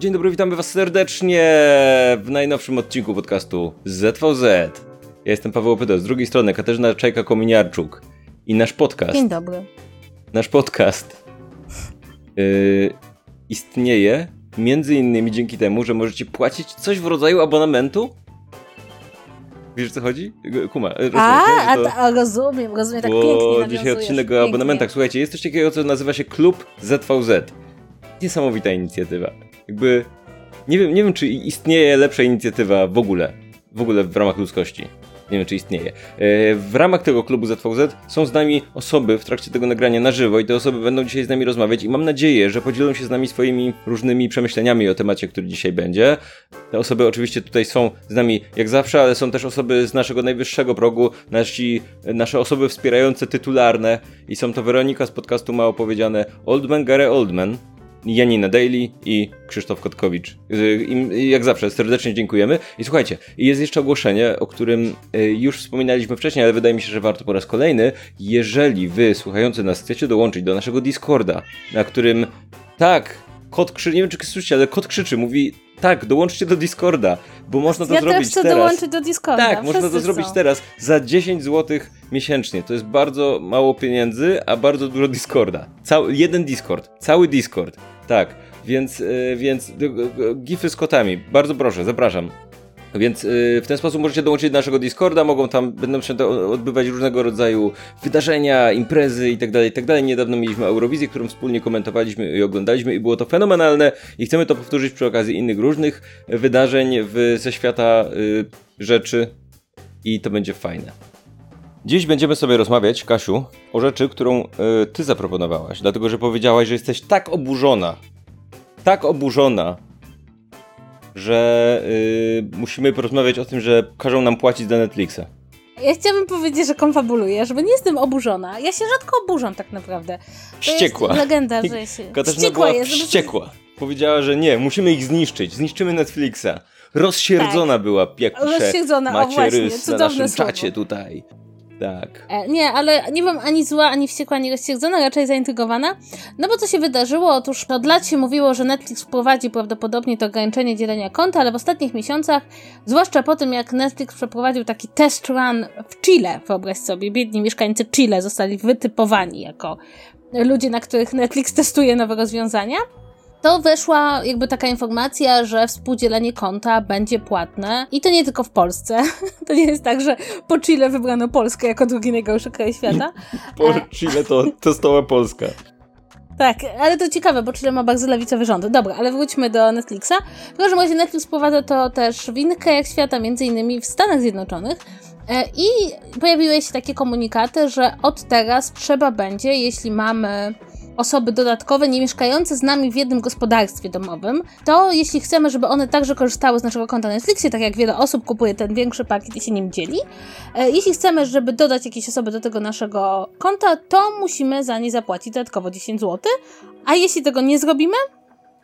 Dzień dobry, witamy was serdecznie w najnowszym odcinku podcastu ZVZ. Ja jestem Paweł Opyto, z drugiej strony Katarzyna Czajka-Kominiarczuk i nasz podcast. Dzień dobry. Nasz podcast yy, istnieje między innymi dzięki temu, że możecie płacić coś w rodzaju abonamentu. Wiesz co chodzi? Kuma, rozumiesz, a, to... a, rozumiem, rozumiem, tak pięknie dzisiaj odcinek o abonamentach. Słuchajcie, jest coś takiego, co nazywa się Klub ZVZ. Niesamowita inicjatywa. Jakby nie wiem, nie wiem, czy istnieje lepsza inicjatywa w ogóle, w ogóle w ramach ludzkości. Nie wiem, czy istnieje. E, w ramach tego klubu ZVZ są z nami osoby w trakcie tego nagrania na żywo i te osoby będą dzisiaj z nami rozmawiać i mam nadzieję, że podzielą się z nami swoimi różnymi przemyśleniami o temacie, który dzisiaj będzie. Te osoby oczywiście tutaj są z nami jak zawsze, ale są też osoby z naszego najwyższego progu, nasi, nasze osoby wspierające tytularne i są to Weronika z podcastu Mało Powiedziane, Oldman Gary Oldman, Janina Daily i Krzysztof Kotkowicz. Im, jak zawsze serdecznie dziękujemy. I słuchajcie, jest jeszcze ogłoszenie, o którym y, już wspominaliśmy wcześniej, ale wydaje mi się, że warto po raz kolejny. Jeżeli wy, słuchający nas, chcecie dołączyć do naszego Discorda, na którym tak, kot krzyczy, nie wiem czy słyszycie, ale kot krzyczy, mówi tak, dołączcie do Discorda, bo można to ja zrobić też chcę teraz. dołączyć do Discorda. Tak, można to zrobić teraz za 10 zł miesięcznie. To jest bardzo mało pieniędzy, a bardzo dużo Discorda. Cały, jeden Discord, cały Discord. Tak, więc, yy, więc gify z kotami. Bardzo proszę, zapraszam. Więc yy, w ten sposób możecie dołączyć do naszego Discorda, mogą tam, będą się odbywać różnego rodzaju wydarzenia, imprezy itd., tak itd. Tak Niedawno mieliśmy Eurowizję, którą wspólnie komentowaliśmy i oglądaliśmy i było to fenomenalne i chcemy to powtórzyć przy okazji innych różnych wydarzeń w, ze świata yy, rzeczy i to będzie fajne. Dziś będziemy sobie rozmawiać, Kasiu, o rzeczy, którą y, ty zaproponowałaś, dlatego że powiedziałaś, że jesteś tak oburzona, tak oburzona, że y, musimy porozmawiać o tym, że każą nam płacić za Netflixa. Ja chciałabym powiedzieć, że konfabuluję, żeby nie jestem oburzona. Ja się rzadko oburzam tak naprawdę. To wściekła. Jest legenda, że się... Katarzyna wściekła była jest, wściekła. Powiedziała, że nie, musimy ich zniszczyć. Zniszczymy Netflixa. Rozsierdzona tak. była, jak pisze Rozsierdzona, Macie o właśnie, rys na naszym słowo. czacie tutaj. Tak. E, nie, ale nie byłam ani zła, ani wściekła, ani rozściegdzona, raczej zaintrygowana. No bo co się wydarzyło? Otóż od lat się mówiło, że Netflix wprowadzi prawdopodobnie to ograniczenie dzielenia konta, ale w ostatnich miesiącach, zwłaszcza po tym jak Netflix przeprowadził taki test run w Chile, wyobraź sobie, biedni mieszkańcy Chile zostali wytypowani jako ludzie, na których Netflix testuje nowe rozwiązania, to weszła jakby taka informacja, że współdzielenie konta będzie płatne i to nie tylko w Polsce. To nie jest tak, że po Chile wybrano Polskę jako drugi najgorszy kraj świata. Po e, Chile to, to stała Polska. Tak, ale to ciekawe, bo Chile ma bardzo lewicowy rząd. Dobra, ale wróćmy do Netflixa. W każdym razie Netflix wprowadza to też w innych krajach świata, między innymi w Stanach Zjednoczonych. E, I pojawiły się takie komunikaty, że od teraz trzeba będzie, jeśli mamy osoby dodatkowe, nie mieszkające z nami w jednym gospodarstwie domowym, to jeśli chcemy, żeby one także korzystały z naszego konta na Netflixie, tak jak wiele osób kupuje ten większy pakiet i się nim dzieli, e, jeśli chcemy, żeby dodać jakieś osoby do tego naszego konta, to musimy za nie zapłacić dodatkowo 10 zł, a jeśli tego nie zrobimy,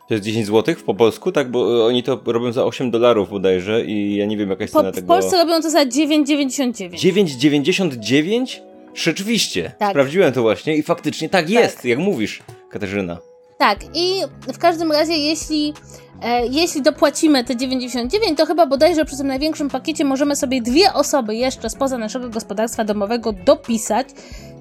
to jest 10 zł po polsku, tak? Bo oni to robią za 8 dolarów bodajże i ja nie wiem jaka jest po, cena tego. W Polsce robią to za 9,99. 9,99? Rzeczywiście, tak. sprawdziłem to właśnie i faktycznie tak jest, tak. jak mówisz, Katarzyna. Tak, i w każdym razie, jeśli jeśli dopłacimy te 99, to chyba bodajże przy tym największym pakiecie możemy sobie dwie osoby jeszcze spoza naszego gospodarstwa domowego dopisać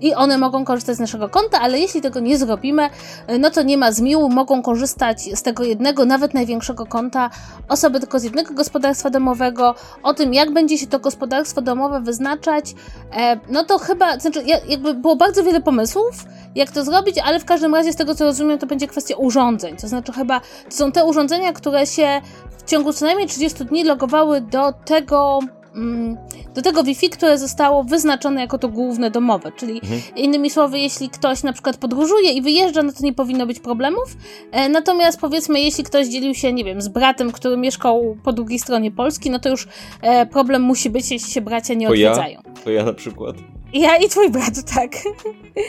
i one mogą korzystać z naszego konta, ale jeśli tego nie zrobimy, e, no to nie ma zmiłu, mogą korzystać z tego jednego, nawet największego konta osoby tylko z jednego gospodarstwa domowego. O tym, jak będzie się to gospodarstwo domowe wyznaczać, e, no to chyba, znaczy jakby było bardzo wiele pomysłów, jak to zrobić, ale w każdym razie z tego co rozumiem, to będzie kwestia urządzeń, to znaczy chyba to są te urządzenia, które się w ciągu co najmniej 30 dni logowały do tego mm, do tego Wi-Fi, które zostało wyznaczone jako to główne domowe. Czyli mhm. innymi słowy, jeśli ktoś na przykład podróżuje i wyjeżdża, no to nie powinno być problemów. E, natomiast powiedzmy, jeśli ktoś dzielił się, nie wiem, z bratem, który mieszkał po drugiej stronie Polski, no to już e, problem musi być, jeśli się bracia nie to odwiedzają. Ja? To ja na przykład. Ja i twój brat, tak.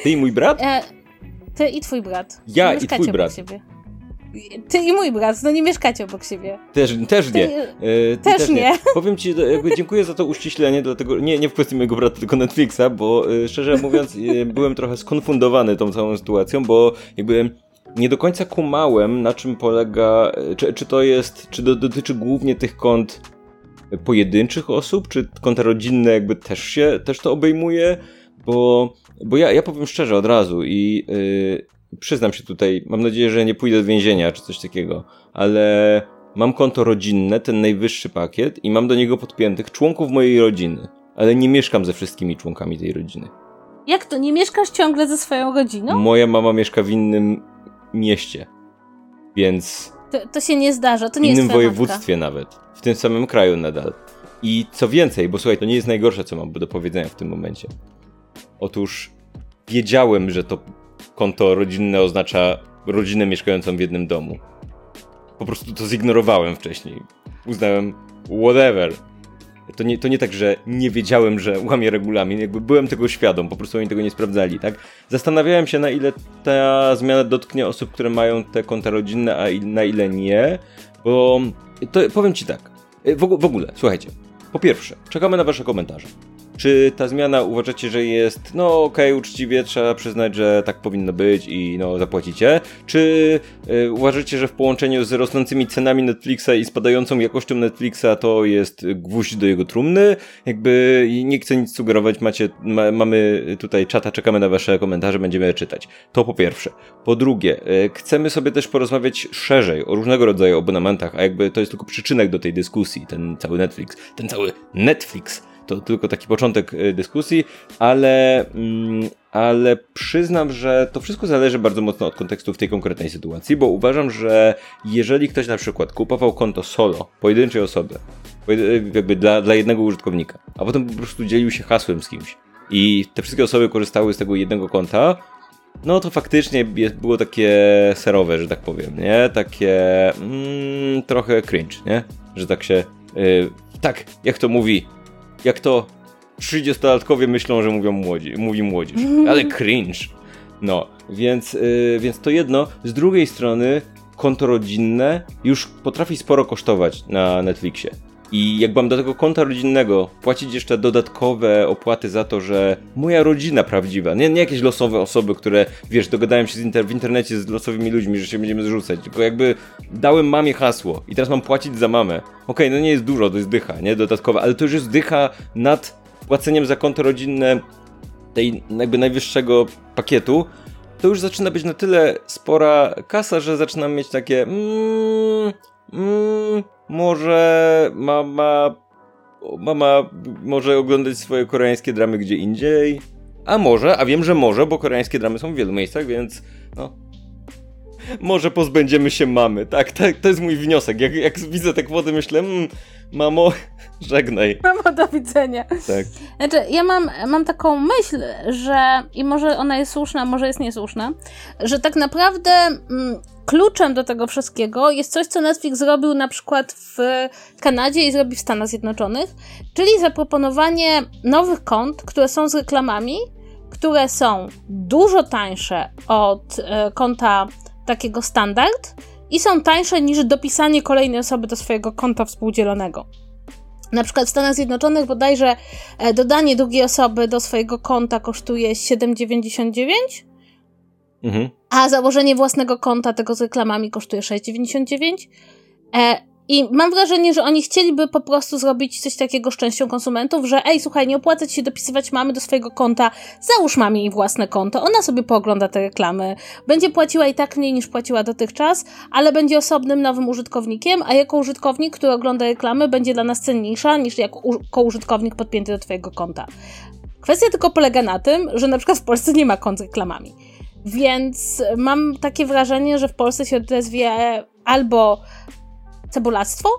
Ty i mój brat? E, ty i twój brat. Ja i twój brat. Ty i mój brat, no nie mieszkacie obok siebie. Też, też nie. Ty, e, też, też nie. nie. Powiem ci, jakby dziękuję za to uściślenie, dlatego nie, nie w kwestii mojego brata, tylko Netflixa, bo e, szczerze mówiąc e, byłem trochę skonfundowany tą całą sytuacją, bo jakby nie do końca kumałem, na czym polega, czy, czy to jest, czy do, dotyczy głównie tych kont pojedynczych osób, czy konta rodzinne jakby też się, też to obejmuje, bo, bo ja, ja powiem szczerze od razu i yy, przyznam się tutaj, mam nadzieję, że nie pójdę do więzienia czy coś takiego, ale mam konto rodzinne, ten najwyższy pakiet i mam do niego podpiętych członków mojej rodziny, ale nie mieszkam ze wszystkimi członkami tej rodziny. Jak to? Nie mieszkasz ciągle ze swoją rodziną? Moja mama mieszka w innym mieście, więc... To, to się nie zdarza, to nie jest W innym województwie matka. nawet, w tym samym kraju nadal. I co więcej, bo słuchaj, to nie jest najgorsze, co mam do powiedzenia w tym momencie. Otóż wiedziałem, że to konto rodzinne oznacza rodzinę mieszkającą w jednym domu. Po prostu to zignorowałem wcześniej. Uznałem, whatever. To nie, to nie tak, że nie wiedziałem, że łamię regulamin, jakby byłem tego świadom, po prostu oni tego nie sprawdzali, tak? Zastanawiałem się, na ile ta zmiana dotknie osób, które mają te konta rodzinne, a na ile nie, bo to powiem ci tak. W, w ogóle, słuchajcie, po pierwsze, czekamy na wasze komentarze. Czy ta zmiana uważacie, że jest, no okej, okay, uczciwie, trzeba przyznać, że tak powinno być i no zapłacicie? Czy y, uważacie, że w połączeniu z rosnącymi cenami Netflixa i spadającą jakością Netflixa to jest gwóźdź do jego trumny? Jakby nie chcę nic sugerować, macie, ma, mamy tutaj czata, czekamy na wasze komentarze, będziemy je czytać. To po pierwsze. Po drugie, y, chcemy sobie też porozmawiać szerzej o różnego rodzaju abonamentach, a jakby to jest tylko przyczynek do tej dyskusji, ten cały Netflix, ten cały Netflix to tylko taki początek y, dyskusji, ale, mm, ale przyznam, że to wszystko zależy bardzo mocno od kontekstu w tej konkretnej sytuacji, bo uważam, że jeżeli ktoś na przykład kupował konto solo, pojedynczej osoby, y, jakby dla, dla jednego użytkownika, a potem po prostu dzielił się hasłem z kimś i te wszystkie osoby korzystały z tego jednego konta, no to faktycznie było takie serowe, że tak powiem, nie? Takie mm, trochę cringe, nie? Że tak się... Yy, tak, jak to mówi jak to 30-latkowie myślą, że mówią młodzi, mówi młodzież. Ale cringe. No, więc, yy, więc to jedno. Z drugiej strony, konto rodzinne już potrafi sporo kosztować na Netflixie. I jak mam do tego konta rodzinnego płacić jeszcze dodatkowe opłaty za to, że moja rodzina prawdziwa, nie, nie jakieś losowe osoby, które, wiesz, dogadałem się inter w internecie z losowymi ludźmi, że się będziemy zrzucać, tylko jakby dałem mamie hasło i teraz mam płacić za mamę. Okej, okay, no nie jest dużo, to jest dycha, nie, dodatkowa, ale to już jest dycha nad płaceniem za konto rodzinne tej jakby najwyższego pakietu, to już zaczyna być na tyle spora kasa, że zaczynam mieć takie mm, mm, może mama, mama może oglądać swoje koreańskie dramy gdzie indziej. A może, a wiem, że może, bo koreańskie dramy są w wielu miejscach, więc no. Może pozbędziemy się mamy. Tak, tak to jest mój wniosek. Jak, jak widzę te kwoty, myślę, mmm, mamo, żegnaj. Mamo, do widzenia. Tak. Znaczy, ja mam, mam taką myśl, że i może ona jest słuszna, może jest niesłuszna, że tak naprawdę mm, kluczem do tego wszystkiego jest coś, co Netflix zrobił na przykład w Kanadzie i zrobi w Stanach Zjednoczonych, czyli zaproponowanie nowych kont, które są z reklamami, które są dużo tańsze od e, konta takiego standard i są tańsze niż dopisanie kolejnej osoby do swojego konta współdzielonego. Na przykład w Stanach Zjednoczonych bodajże e, dodanie drugiej osoby do swojego konta kosztuje 7,99 mhm. a założenie własnego konta tego z reklamami kosztuje 6,99. E, i mam wrażenie, że oni chcieliby po prostu zrobić coś takiego z częścią konsumentów, że ej, słuchaj, nie opłaca ci się dopisywać mamy do swojego konta, załóż mamie jej własne konto, ona sobie poogląda te reklamy, będzie płaciła i tak mniej niż płaciła dotychczas, ale będzie osobnym nowym użytkownikiem, a jako użytkownik, który ogląda reklamy, będzie dla nas cenniejsza niż jako użytkownik podpięty do twojego konta. Kwestia tylko polega na tym, że na przykład w Polsce nie ma kont z reklamami. Więc mam takie wrażenie, że w Polsce się odezwie albo cebulactwo,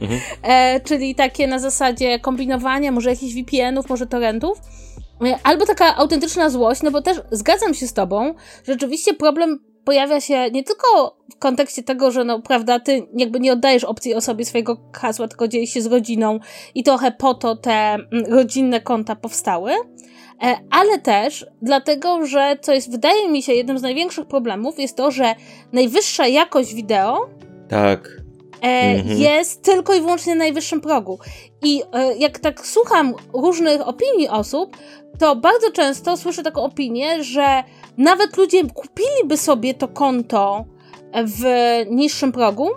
mhm. e, czyli takie na zasadzie kombinowania, może jakichś VPN-ów, może torrentów, e, albo taka autentyczna złość, no bo też zgadzam się z tobą, że rzeczywiście problem pojawia się nie tylko w kontekście tego, że no prawda, ty jakby nie oddajesz opcji osobie swojego hasła, tylko dzielisz się z rodziną i trochę po to te mm, rodzinne konta powstały, ale też dlatego, że co jest, wydaje mi się, jednym z największych problemów jest to, że najwyższa jakość wideo Tak. e, Mhm. jest tylko i wyłącznie na najwyższym progu. I e, jak tak słucham różnych opinii osób, to bardzo często słyszę taką opinię, że nawet ludzie kupiliby sobie to konto w niższym progu,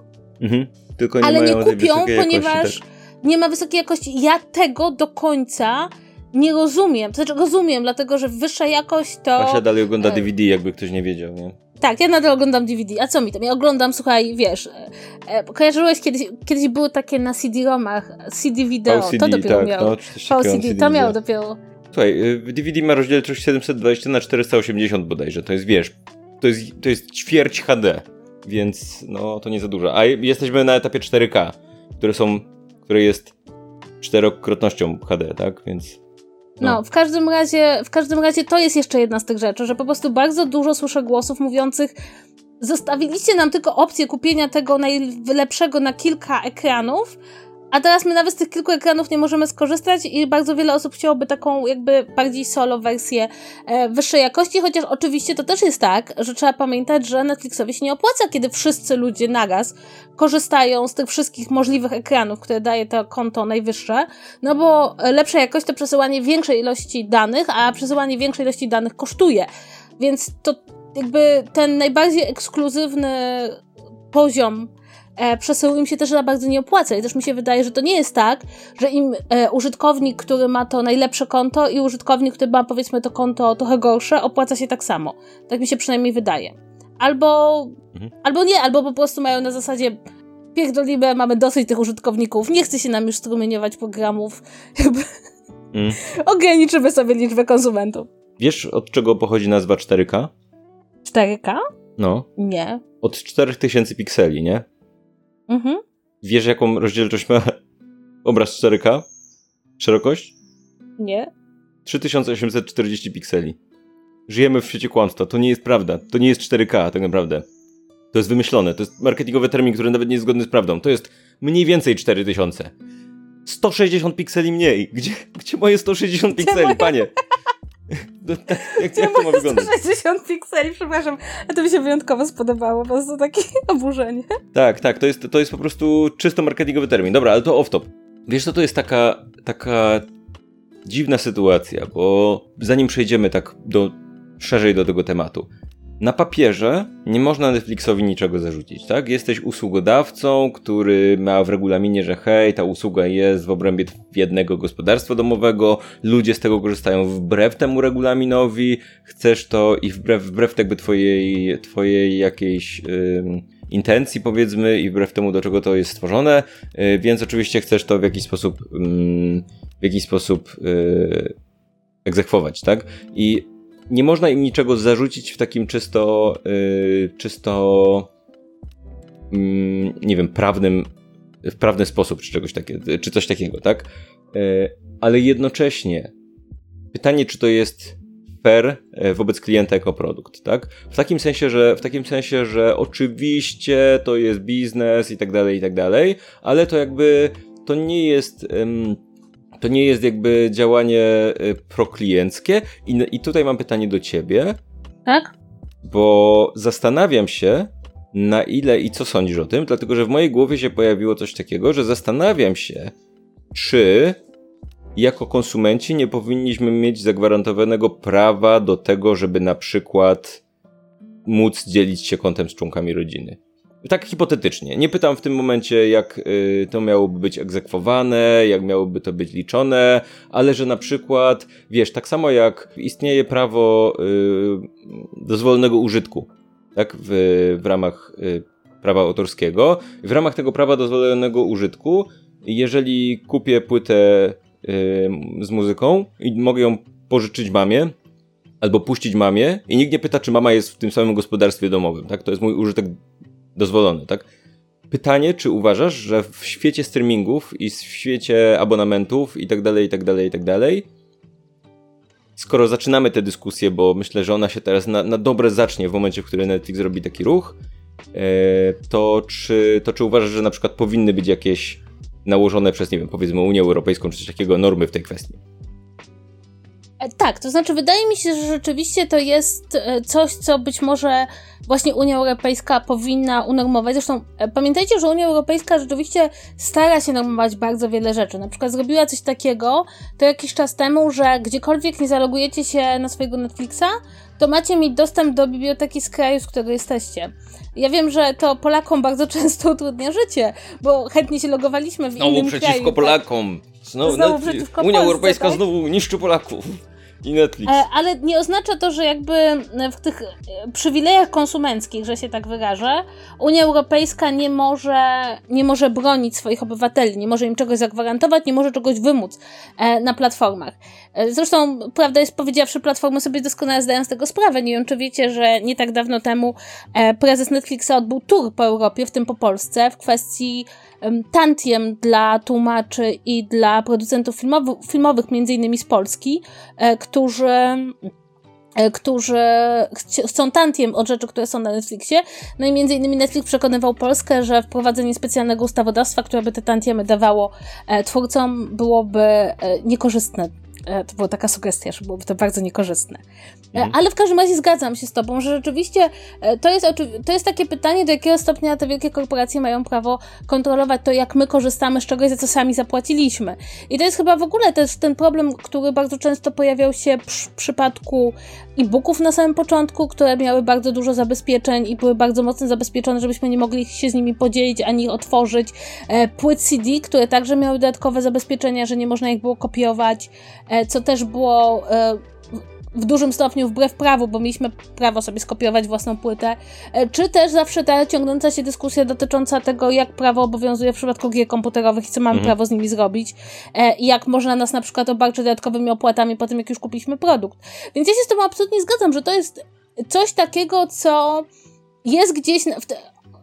Mhm. Nie ale nie kupią, wysokiej jakości, ponieważ tak. nie ma wysokiej jakości. Ja tego do końca nie rozumiem. To znaczy rozumiem, dlatego że wyższa jakość to... Basia dalej ogląda e, DVD, jakby ktoś nie wiedział, nie? Tak, ja nadal oglądam DVD. A co mi tam? Ja oglądam, słuchaj, wiesz, e, e, kojarzyłeś kiedyś, kiedyś były takie na CD-romach, CD wideo, VCD, to dopiero tak, miał. no, VCD, CD, to miał tak. dopiero. Słuchaj, y, DVD ma rozdzielczość 720 na 480 bodajże, to jest, wiesz, to jest, to jest ćwierć HD, więc no to nie za dużo. A jesteśmy na etapie 4K, które są, które jest czterokrotnością HD, tak, więc... No, w każdym razie, w każdym razie to jest jeszcze jedna z tych rzeczy, że po prostu bardzo dużo słyszę głosów mówiących zostawiliście nam tylko opcję kupienia tego najlepszego na kilka ekranów, a teraz my nawet z tych kilku ekranów nie możemy skorzystać i bardzo wiele osób chciałoby taką jakby bardziej solo wersję e, wyższej jakości, chociaż oczywiście to też jest tak, że trzeba pamiętać, że Netflixowi się nie opłaca, kiedy wszyscy ludzie naraz korzystają z tych wszystkich możliwych ekranów, które daje to konto najwyższe, no bo lepsza jakość to przesyłanie większej ilości danych, a przesyłanie większej ilości danych kosztuje. Więc to jakby ten najbardziej ekskluzywny poziom e, przesyłu im się też za bardzo nie opłaca. I też mi się wydaje, że to nie jest tak, że im e, użytkownik, który ma to najlepsze konto i użytkownik, który ma powiedzmy to konto trochę gorsze, opłaca się tak samo. Tak mi się przynajmniej wydaje. Albo, Mhm. albo nie, albo po prostu mają na zasadzie pierdolimy, mamy dosyć tych użytkowników, nie chce się nam już strumieniować programów, Mm. ograniczymy sobie liczbę konsumentów. Wiesz, od czego pochodzi nazwa 4K? 4K? No, Nie. od 4000 pikseli, nie? Mhm. Wiesz, jaką rozdzielczość ma obraz 4K? Szerokość? Nie. 3840 pikseli. Żyjemy w świecie kłamstwa. To nie jest prawda. To nie jest 4K tak naprawdę. To jest wymyślone. To jest marketingowy termin, który nawet nie jest zgodny z prawdą. To jest mniej więcej 4000. 160 pikseli mniej. Gdzie, gdzie moje 160 pikseli, panie? No, tak, jak, jak to ma wyglądać? 160 pikseli, przepraszam. A to mi się wyjątkowo spodobało, po prostu takie oburzenie. Tak, tak, to jest, to jest po prostu czysto marketingowy termin. Dobra, ale to off-top. Wiesz co, to jest taka, taka dziwna sytuacja, bo zanim przejdziemy tak do, szerzej do tego tematu. Na papierze nie można Netflixowi niczego zarzucić, tak? Jesteś usługodawcą, który ma w regulaminie, że hej, ta usługa jest w obrębie jednego gospodarstwa domowego, ludzie z tego korzystają wbrew temu regulaminowi, chcesz to i wbrew, wbrew jakby twojej, twojej jakiejś ym, intencji powiedzmy i wbrew temu, do czego to jest stworzone, y, więc oczywiście chcesz to w jakiś sposób ym, w jakiś sposób y, egzekwować, tak? I nie można im niczego zarzucić w takim czysto, y, czysto, mm, nie wiem, prawnym, w prawny sposób, czy czegoś czy coś takiego, tak? Y, ale jednocześnie pytanie, czy to jest fair e, wobec klienta jako produkt, tak? W takim sensie, że w takim sensie, że oczywiście to jest biznes i tak dalej, i tak dalej, ale to jakby to nie jest to nie jest jakby działanie e, proklienckie i, i tutaj mam pytanie do ciebie, Tak? bo zastanawiam się, na ile i co sądzisz o tym, dlatego że w mojej głowie się pojawiło coś takiego, że zastanawiam się, czy jako konsumenci nie powinniśmy mieć zagwarantowanego prawa do tego, żeby na przykład móc dzielić się kontem z członkami rodziny. Tak hipotetycznie. Nie pytam w tym momencie, jak y, to miałoby być egzekwowane, jak miałoby to być liczone, ale że na przykład, wiesz, tak samo jak istnieje prawo y, dozwolonego użytku, tak, w, w ramach y, prawa autorskiego, w ramach tego prawa dozwolonego użytku, jeżeli kupię płytę z muzyką i mogę ją pożyczyć mamie, albo puścić mamie i nikt nie pyta, czy mama jest w tym samym gospodarstwie domowym, tak? To jest mój użytek dozwolony, tak? Pytanie, czy uważasz, że w świecie streamingów i w świecie abonamentów i tak dalej, i tak dalej, i tak dalej, skoro zaczynamy tę dyskusję, bo myślę, że ona się teraz na, na dobre zacznie w momencie, w którym Netflix zrobi taki ruch, e, to czy, to czy uważasz, że na przykład powinny być jakieś nałożone przez, nie wiem, powiedzmy Unię Europejską czy coś takiego normy w tej kwestii? E, tak, to znaczy wydaje mi się, że rzeczywiście to jest e, coś, co być może właśnie Unia Europejska powinna unormować. Zresztą e, pamiętajcie, że Unia Europejska rzeczywiście stara się normować bardzo wiele rzeczy. Na przykład zrobiła coś takiego to jakiś czas temu, że gdziekolwiek nie zalogujecie się na swojego Netflixa, to macie mieć dostęp do biblioteki z kraju, z którego jesteście. Ja wiem, że to Polakom bardzo często utrudnia życie, bo chętnie się logowaliśmy w znowu innym przeciwko kraju. tak? Znowu, Znowu przeciwko Unia Polsce, Europejska tak? znowu niszczy Polaków. I Netflix. E, Ale nie oznacza to, że jakby w tych e, przywilejach konsumenckich, że się tak wyrażę, Unia Europejska nie może, nie może bronić swoich obywateli, nie może im czegoś zagwarantować, nie może czegoś wymóc e, na platformach. Zresztą, prawda jest powiedziawszy, platformy sobie doskonale zdają z tego sprawę. Nie wiem, czy wiecie, że nie tak dawno temu prezes Netflixa odbył tour po Europie, w tym po Polsce, w kwestii tantiem dla tłumaczy i dla producentów filmowych, między innymi z Polski, e, którzy e, którzy chcą tantiem od rzeczy, które są na Netflixie. No i między innymi Netflix przekonywał Polskę, że wprowadzenie specjalnego ustawodawstwa, które by te tantiemy dawało e, twórcom, byłoby niekorzystne. E, to była taka sugestia, że byłoby to bardzo niekorzystne. E, Mhm. Ale w każdym razie zgadzam się z Tobą, że rzeczywiście e, to jest, to jest takie pytanie, do jakiego stopnia te wielkie korporacje mają prawo kontrolować to, jak my korzystamy z czegoś, za co sami zapłaciliśmy. I to jest chyba w ogóle też ten problem, który bardzo często pojawiał się przy, w przypadku e-booków na samym początku, które miały bardzo dużo zabezpieczeń i były bardzo mocno zabezpieczone, żebyśmy nie mogli się z nimi podzielić ani ich otworzyć. Płyt CD, które także miały dodatkowe zabezpieczenia, że nie można ich było kopiować, co też było e, w dużym stopniu wbrew prawu, bo mieliśmy prawo sobie skopiować własną płytę, E, czy też zawsze ta ciągnąca się dyskusja dotycząca tego, jak prawo obowiązuje w przypadku gier komputerowych i co mamy Mhm. prawo z nimi zrobić, e, i jak można nas na przykład obarczyć dodatkowymi opłatami po tym, jak już kupiliśmy produkt. Więc ja się z tym absolutnie zgadzam, że to jest coś takiego, co jest gdzieś, w te,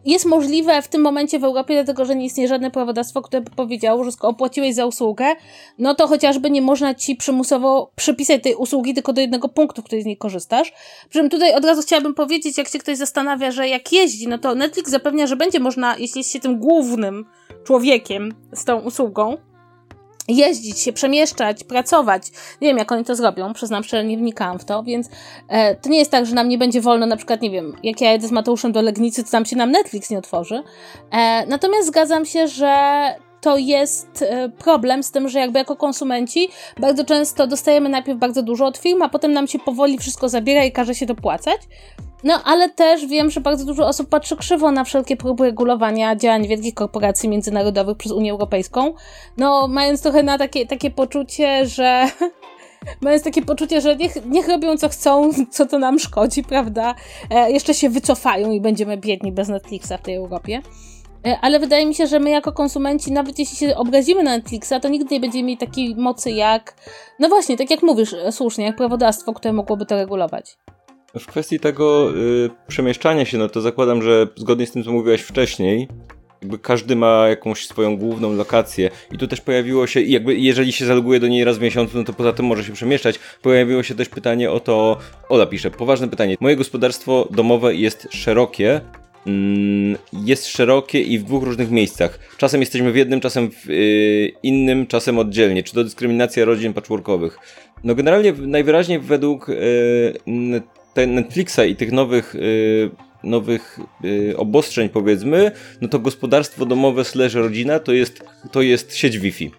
jest możliwe w tym momencie w Europie, dlatego że nie istnieje żadne prawodawstwo, które by powiedziało, że skoro opłaciłeś za usługę, no to chociażby nie można ci przymusowo przypisać tej usługi tylko do jednego punktu, w której z niej korzystasz. Przy czym tutaj od razu chciałabym powiedzieć, jak się ktoś zastanawia, że jak jeździ, no to Netflix zapewnia, że będzie można, jeśli jest się tym głównym człowiekiem z tą usługą, jeździć się, przemieszczać, pracować. Nie wiem, jak oni to zrobią, przyznam szczerze, nie wnikałam w to, więc e, to nie jest tak, że nam nie będzie wolno, na przykład, nie wiem, jak ja jedę z Mateuszem do Legnicy, to tam się nam Netflix nie otworzy. E, natomiast zgadzam się, że to jest e, problem z tym, że jakby jako konsumenci bardzo często dostajemy najpierw bardzo dużo od firm, a potem nam się powoli wszystko zabiera i każe się dopłacać. No, ale też wiem, że bardzo dużo osób patrzy krzywo na wszelkie próby regulowania działań wielkich korporacji międzynarodowych przez Unię Europejską. No, mając trochę na takie, takie poczucie, że. Mając takie poczucie, że niech, niech robią co chcą, co to nam szkodzi, prawda? E, jeszcze się wycofają i będziemy biedni bez Netflixa w tej Europie. E, ale wydaje mi się, że my jako konsumenci, nawet jeśli się obrazimy na Netflixa, to nigdy nie będziemy mieli takiej mocy jak. No właśnie, tak jak mówisz słusznie, jak prawodawstwo, które mogłoby to regulować. W kwestii tego y, przemieszczania się, no to zakładam, że zgodnie z tym, co mówiłaś wcześniej, jakby każdy ma jakąś swoją główną lokację i tu też pojawiło się, jakby jeżeli się zaloguje do niej raz w miesiącu, no to poza tym może się przemieszczać. Pojawiło się też pytanie o to, Ola pisze, poważne pytanie. Moje gospodarstwo domowe jest szerokie, mm, jest szerokie i w dwóch różnych miejscach. Czasem jesteśmy w jednym, czasem w y, innym, czasem oddzielnie. Czy to dyskryminacja rodzin patchworkowych? No generalnie najwyraźniej według y, Netflixa i tych nowych y, nowych y, obostrzeń powiedzmy, no to gospodarstwo domowe slash rodzina to jest, to jest sieć Wi-Fi.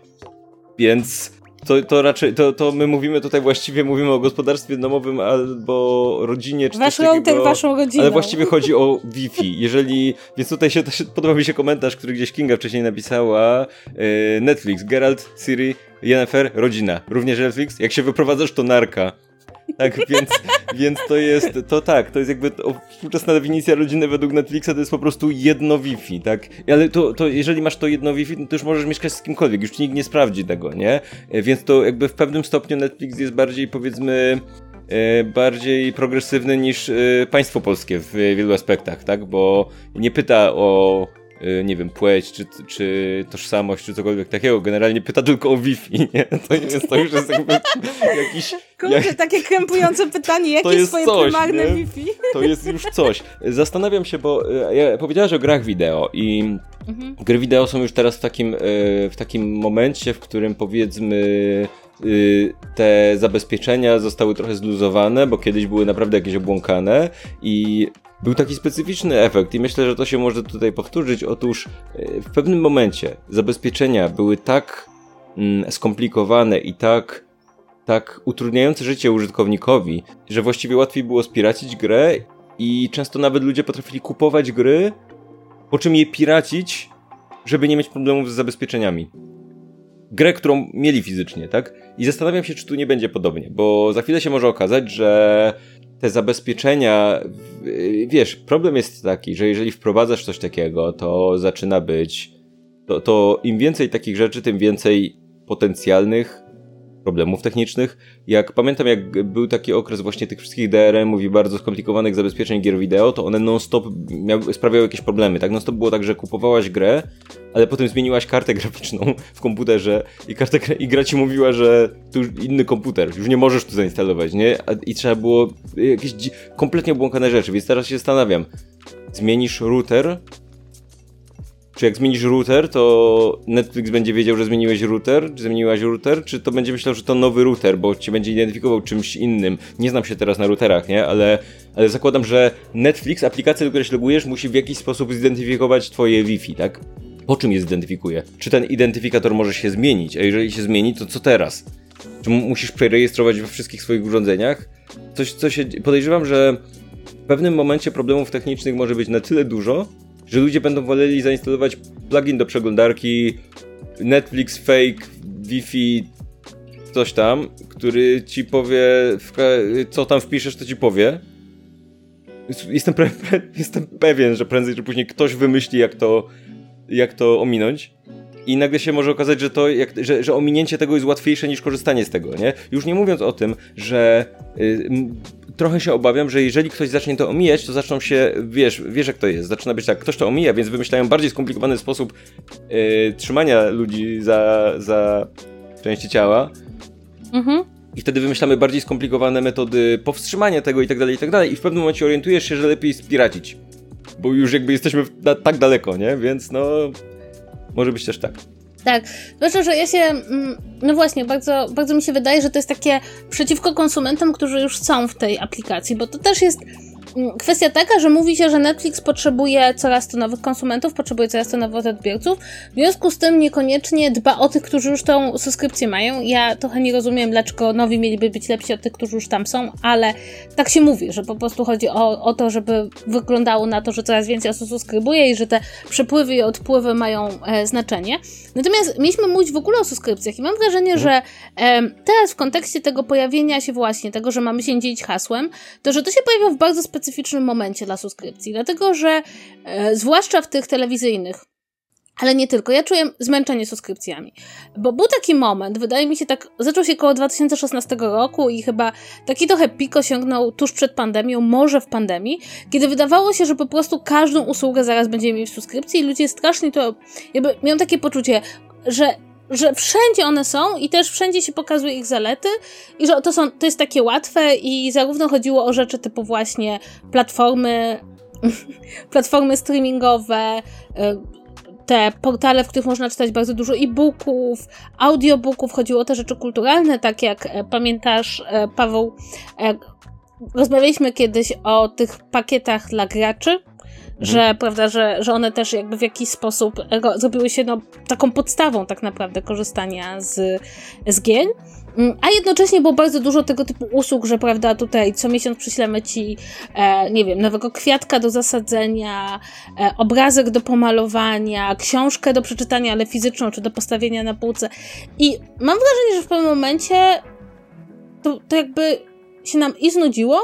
Więc to, to raczej, to, to my mówimy tutaj właściwie, mówimy o gospodarstwie domowym albo rodzinie, czy Wasz router, waszą rodziną. Ale właściwie chodzi o Wi-Fi. Jeżeli, więc tutaj się też podoba mi się komentarz, który gdzieś Kinga wcześniej napisała. Yy, Netflix, Geralt, Siri, Yennefer, rodzina. Również Netflix. Jak się wyprowadzasz, to narka. Tak, więc, więc to jest, to tak, to jest jakby to, współczesna definicja rodziny według Netflixa to jest po prostu jedno Wi-Fi, tak? Ale to, to jeżeli masz to jedno Wi-Fi, no to już możesz mieszkać z kimkolwiek, już nikt nie sprawdzi tego, nie? Więc to jakby w pewnym stopniu Netflix jest bardziej powiedzmy e, bardziej progresywny niż e, państwo polskie w wielu aspektach, tak? Bo nie pyta o nie wiem, płeć, czy, czy tożsamość, czy cokolwiek takiego. Generalnie pyta tylko o Wi-Fi, nie? To, jest, to już jest jakby jakiś... Kurde, jak- takie krępujące pytanie, jakie To jest twoje coś, prymarne nie? Wi-Fi? To jest już coś. Zastanawiam się, bo e, ja powiedziałaś o grach wideo i Mhm. gry wideo są już teraz w takim, e, w takim momencie, w którym powiedzmy y, te zabezpieczenia zostały trochę zluzowane, bo kiedyś były naprawdę jakieś obłąkane i był taki specyficzny efekt i myślę, że to się może tutaj powtórzyć. Otóż y, w pewnym momencie zabezpieczenia były tak mm, skomplikowane i tak, tak utrudniające życie użytkownikowi, że właściwie łatwiej było spiracić grę i często nawet ludzie potrafili kupować gry, po czym je piracić, żeby nie mieć problemów z zabezpieczeniami grę, którą mieli fizycznie, tak? I zastanawiam się, czy tu nie będzie podobnie, bo za chwilę się może okazać, że te zabezpieczenia, wiesz, problem jest taki, że jeżeli wprowadzasz coś takiego, to zaczyna być, to, to im więcej takich rzeczy, tym więcej potencjalnych problemów technicznych. Jak pamiętam, jak był taki okres właśnie tych wszystkich DRM-ów i bardzo skomplikowanych zabezpieczeń gier wideo, to one non-stop sprawiały jakieś problemy. Tak non-stop było tak, że kupowałaś grę, ale potem zmieniłaś kartę graficzną w komputerze i, kartę, i gra ci mówiła, że tu inny komputer, już nie możesz tu zainstalować, nie? I trzeba było jakieś kompletnie obłąkane rzeczy, więc teraz się zastanawiam. Zmienisz router, czy jak zmienisz router, to Netflix będzie wiedział, że zmieniłeś router, czy zmieniłaś router, czy to będzie myślał, że to nowy router, bo cię będzie identyfikował czymś innym. Nie znam się teraz na routerach, nie? Ale, ale zakładam, że Netflix, aplikacja, do której się logujesz, musi w jakiś sposób zidentyfikować twoje Wi-Fi, tak? Po czym je zidentyfikuje? Czy ten identyfikator może się zmienić? A jeżeli się zmieni, to co teraz? Czy musisz przerejestrować we wszystkich swoich urządzeniach? Coś, co się... Podejrzewam, że w pewnym momencie problemów technicznych może być na tyle dużo, że ludzie będą woleli zainstalować plugin do przeglądarki Netflix Fake Wi-Fi coś tam, który ci powie, co tam wpiszesz, to ci powie. Jestem, pre, pre, jestem pewien, że prędzej czy później ktoś wymyśli, jak to, jak to ominąć. I nagle się może okazać, że to, jak, że, że ominięcie tego jest łatwiejsze niż korzystanie z tego, nie? Już nie mówiąc o tym, że y, trochę się obawiam, że jeżeli ktoś zacznie to omijać, to zaczną się, wiesz, wiesz jak to jest, zaczyna być tak, ktoś to omija, więc wymyślają bardziej skomplikowany sposób yy, trzymania ludzi za, za części ciała. Mhm. I wtedy wymyślamy bardziej skomplikowane metody powstrzymania tego i tak dalej, i tak dalej. I w pewnym momencie orientujesz się, że lepiej spiracić. Bo już jakby jesteśmy na, tak daleko, nie? Więc no, może być też tak. Tak, zwłaszcza, że ja się, mm, no właśnie, bardzo, bardzo mi się wydaje, że to jest takie przeciwko konsumentom, którzy już są w tej aplikacji, bo to też jest kwestia taka, że mówi się, że Netflix potrzebuje coraz to nowych konsumentów, potrzebuje coraz to nowych odbiorców, w związku z tym niekoniecznie dba o tych, którzy już tą subskrypcję mają. Ja trochę nie rozumiem, dlaczego nowi mieliby być lepsi od tych, którzy już tam są, ale tak się mówi, że po prostu chodzi o, o to, żeby wyglądało na to, że coraz więcej osób subskrybuje i że te przepływy i odpływy mają e, znaczenie. Natomiast mieliśmy mówić w ogóle o subskrypcjach i mam wrażenie, że e, teraz w kontekście tego pojawienia się właśnie, tego, że mamy się dzielić hasłem, to że to się pojawia w bardzo specyficznym momencie dla subskrypcji, dlatego że e, zwłaszcza w tych telewizyjnych, ale nie tylko. Ja czuję zmęczenie subskrypcjami. Bo był taki moment, wydaje mi się tak, zaczął się około 2016 roku i chyba taki trochę pik osiągnął tuż przed pandemią, może w pandemii, kiedy wydawało się, że po prostu każdą usługę zaraz będziemy mieć w subskrypcji i ludzie strasznie to, jakby miałem takie poczucie, że że wszędzie one są i też wszędzie się pokazuje ich zalety i że to, są, to jest takie łatwe i zarówno chodziło o rzeczy typu właśnie platformy, platformy streamingowe, y, te portale, w których można czytać bardzo dużo e-booków, audiobooków, chodziło o te rzeczy kulturalne, tak jak e, pamiętasz, e, Paweł, e, rozmawialiśmy kiedyś o tych pakietach dla graczy, że, mhm. prawda, że, że one też jakby w jakiś sposób zrobiły się no, taką podstawą tak naprawdę korzystania z, z gier. Mm, a jednocześnie było bardzo dużo tego typu usług, że prawda, tutaj co miesiąc przyślemy ci, e, nie wiem, nowego kwiatka do zasadzenia, e, obrazek do pomalowania, książkę do przeczytania, ale fizyczną, czy do postawienia na półce. I mam wrażenie, że w pewnym momencie to, to jakby się nam i znudziło,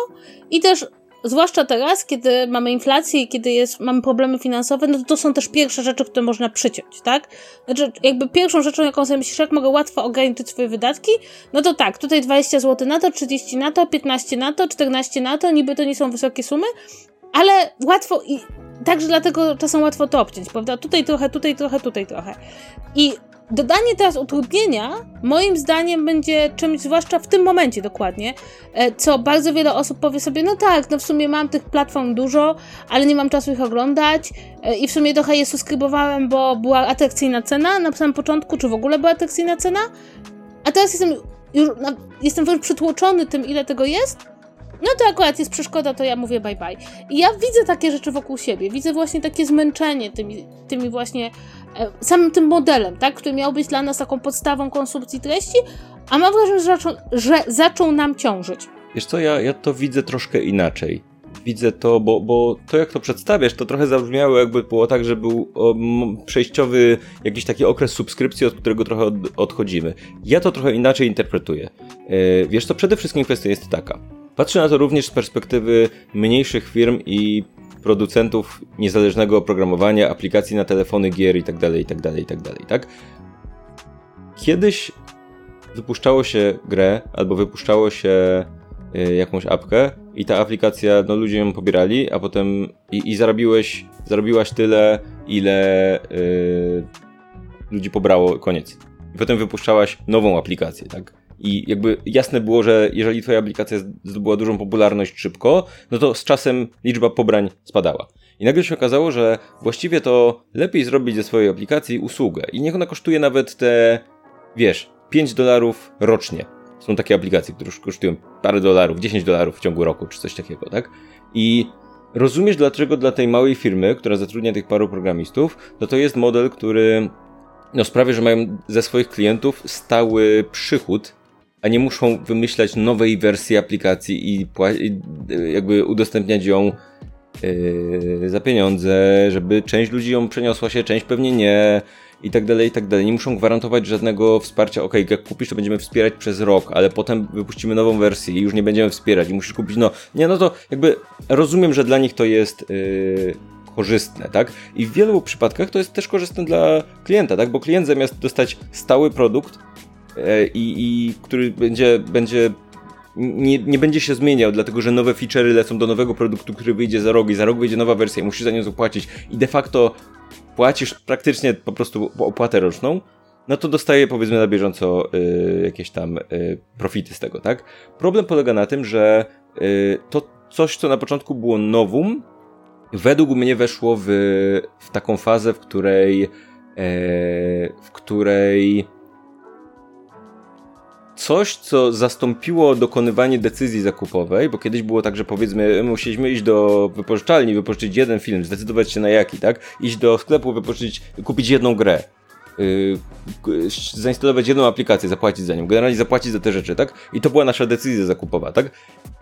i też zwłaszcza teraz, kiedy mamy inflację i kiedy jest, mamy problemy finansowe, no to, to są też pierwsze rzeczy, które można przyciąć, tak? Znaczy, jakby pierwszą rzeczą, jaką sobie myślisz, jak mogę łatwo ograniczyć swoje wydatki, no to tak, tutaj 20 zł na to, 30 na to, 15 na to, 14 na to, niby to nie są wysokie sumy, ale łatwo i także dlatego czasem łatwo to obciąć, prawda? Tutaj trochę, tutaj trochę, tutaj trochę. I dodanie teraz utrudnienia, moim zdaniem, będzie czymś, zwłaszcza w tym momencie dokładnie, e, co bardzo wiele osób powie sobie, no tak, no w sumie mam tych platform dużo, ale nie mam czasu ich oglądać e, i w sumie trochę je subskrybowałem, bo była atrakcyjna cena na samym początku, czy w ogóle była atrakcyjna cena. a teraz jestem już, jestem wręcz przytłoczony tym, ile tego jest, no to akurat jest przeszkoda, to ja mówię bye bye. I ja widzę takie rzeczy wokół siebie, widzę właśnie takie zmęczenie tymi, tymi właśnie, samym tym modelem, tak, który miał być dla nas taką podstawą konsumpcji treści, a mam wrażenie, że zaczął, że zaczął nam ciążyć. Wiesz co, ja, ja to widzę troszkę inaczej. Widzę to, bo, bo to jak to przedstawiasz, to trochę zabrzmiało jakby było tak, że był o, przejściowy jakiś taki okres subskrypcji, od którego trochę od, odchodzimy. Ja to trochę inaczej interpretuję. Yy, wiesz co, przede wszystkim kwestia jest taka. Patrzę na to również z perspektywy mniejszych firm i producentów niezależnego oprogramowania, aplikacji na telefony, gier itd., itd., itd., tak? Kiedyś wypuszczało się grę albo wypuszczało się y, jakąś apkę i ta aplikacja, no ludzie ją pobierali, a potem i, i zarobiłeś, zarobiłaś tyle, ile y, ludzi pobrało, koniec. I potem wypuszczałaś nową aplikację, tak? I jakby jasne było, że jeżeli twoja aplikacja zdobyła dużą popularność szybko, no to z czasem liczba pobrań spadała. I nagle się okazało, że właściwie to lepiej zrobić ze swojej aplikacji usługę. I niech ona kosztuje nawet te, wiesz, 5 dolarów rocznie. Są takie aplikacje, które już kosztują parę dolarów, 10 dolarów w ciągu roku, czy coś takiego, tak? I rozumiesz, dlaczego dla tej małej firmy, która zatrudnia tych paru programistów, no to jest model, który no, sprawia, że mają ze swoich klientów stały przychód a nie muszą wymyślać nowej wersji aplikacji i, i jakby udostępniać ją yy, za pieniądze, żeby część ludzi ją przeniosła się, część pewnie nie i tak dalej, i tak dalej. Nie muszą gwarantować żadnego wsparcia. Ok, jak kupisz, to będziemy wspierać przez rok, ale potem wypuścimy nową wersję i już nie będziemy wspierać i musisz kupić, no, nie, no to jakby rozumiem, że dla nich to jest yy, korzystne, tak? I w wielu przypadkach to jest też korzystne dla klienta, tak? Bo klient zamiast dostać stały produkt, E, i, i który będzie, będzie nie, nie będzie się zmieniał, dlatego że nowe feature'y lecą do nowego produktu, który wyjdzie za rok i za rok wyjdzie nowa wersja i musisz za nią zapłacić i de facto płacisz praktycznie po prostu opłatę roczną, no to dostaje powiedzmy na bieżąco y, jakieś tam y, profity z tego, tak? Problem polega na tym, że y, to coś, co na początku było nowum, według mnie weszło w, w taką fazę, w której w której coś, co zastąpiło dokonywanie decyzji zakupowej, bo kiedyś było tak, że powiedzmy, musieliśmy iść do wypożyczalni, wypożyczyć jeden film, zdecydować się na jaki, tak? Iść do sklepu, wypożyczyć, kupić jedną grę. Yy, zainstalować jedną aplikację, zapłacić za nią, generalnie zapłacić za te rzeczy, tak? I to była nasza decyzja zakupowa, tak?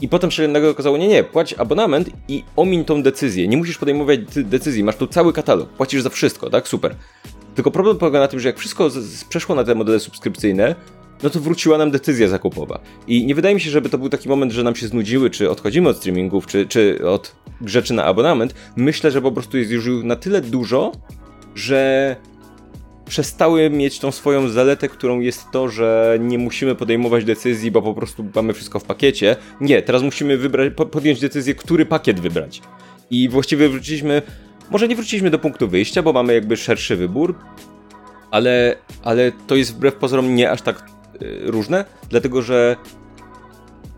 I potem się nagle okazało, nie, nie, płać abonament i omiń tą decyzję. Nie musisz podejmować decyzji, masz tu cały katalog, płacisz za wszystko, tak? Super. Tylko problem polega na tym, że jak wszystko przeszło na te modele subskrypcyjne, no to wróciła nam decyzja zakupowa. I nie wydaje mi się, żeby to był taki moment, że nam się znudziły, czy odchodzimy od streamingów, czy, czy od rzeczy na abonament. Myślę, że po prostu jest już na tyle dużo, że przestały mieć tą swoją zaletę, którą jest to, że nie musimy podejmować decyzji, bo po prostu mamy wszystko w pakiecie. Nie, teraz musimy wybrać, podjąć decyzję, który pakiet wybrać. I właściwie wróciliśmy, może nie wróciliśmy do punktu wyjścia, bo mamy jakby szerszy wybór, ale, ale to jest wbrew pozorom nie aż tak różne, dlatego że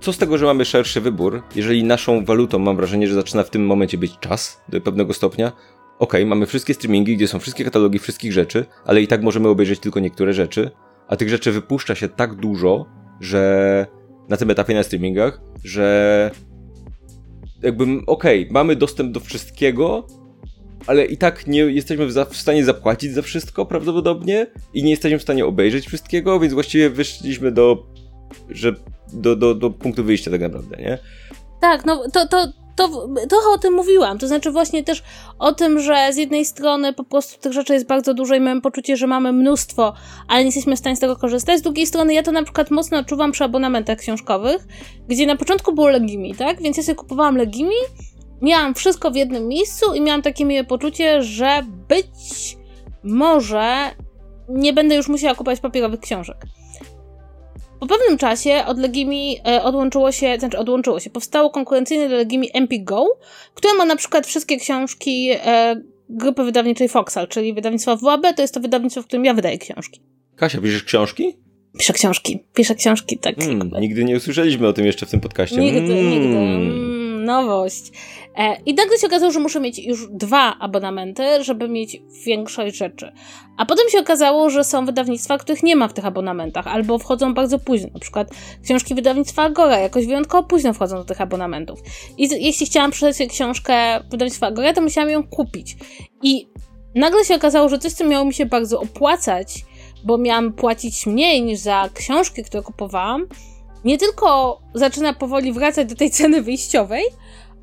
co z tego, że mamy szerszy wybór, jeżeli naszą walutą mam wrażenie, że zaczyna w tym momencie być czas do pewnego stopnia. Ok, mamy wszystkie streamingi, gdzie są wszystkie katalogi wszystkich rzeczy, ale i tak możemy obejrzeć tylko niektóre rzeczy, a tych rzeczy wypuszcza się tak dużo, że na tym etapie na streamingach, że jakby okej, okay, mamy dostęp do wszystkiego, ale i tak nie jesteśmy w stanie zapłacić za wszystko prawdopodobnie i nie jesteśmy w stanie obejrzeć wszystkiego, więc właściwie wyszliśmy do, że, do, do, do punktu wyjścia tak naprawdę, nie? Tak, no to, to, to trochę o tym mówiłam. To znaczy właśnie też o tym, że z jednej strony po prostu tych rzeczy jest bardzo dużo i mamy poczucie, że mamy mnóstwo, ale nie jesteśmy w stanie z tego korzystać. Z drugiej strony ja to na przykład mocno odczuwam przy abonamentach książkowych, gdzie na początku było Legimi, tak? Więc ja sobie kupowałam Legimi miałam wszystko w jednym miejscu i miałam takie miłe poczucie, że być może nie będę już musiała kupować papierowych książek. Po pewnym czasie od Legimi e, odłączyło się, znaczy odłączyło się, powstało konkurencyjne do Legimi MP Go, które ma na przykład wszystkie książki e, grupy wydawniczej Foxal, czyli wydawnictwa WAB, to jest to wydawnictwo, w którym ja wydaję książki. Kasia, piszesz książki? Piszę książki, piszę książki, tak. Mm, nigdy nie usłyszeliśmy o tym jeszcze w tym podcaście. Nigdy, mm. nigdy. Nowość. E, I nagle się okazało, że muszę mieć już dwa abonamenty, żeby mieć większość rzeczy. A potem się okazało, że są wydawnictwa, których nie ma w tych abonamentach, albo wchodzą bardzo późno. Na przykład książki wydawnictwa Agora jakoś wyjątkowo późno wchodzą do tych abonamentów. I jeśli chciałam przeczytać książkę wydawnictwa Agora, to musiałam ją kupić. I nagle się okazało, że coś, co miało mi się bardzo opłacać, bo miałam płacić mniej niż za książki, które kupowałam, nie tylko zaczyna powoli wracać do tej ceny wyjściowej,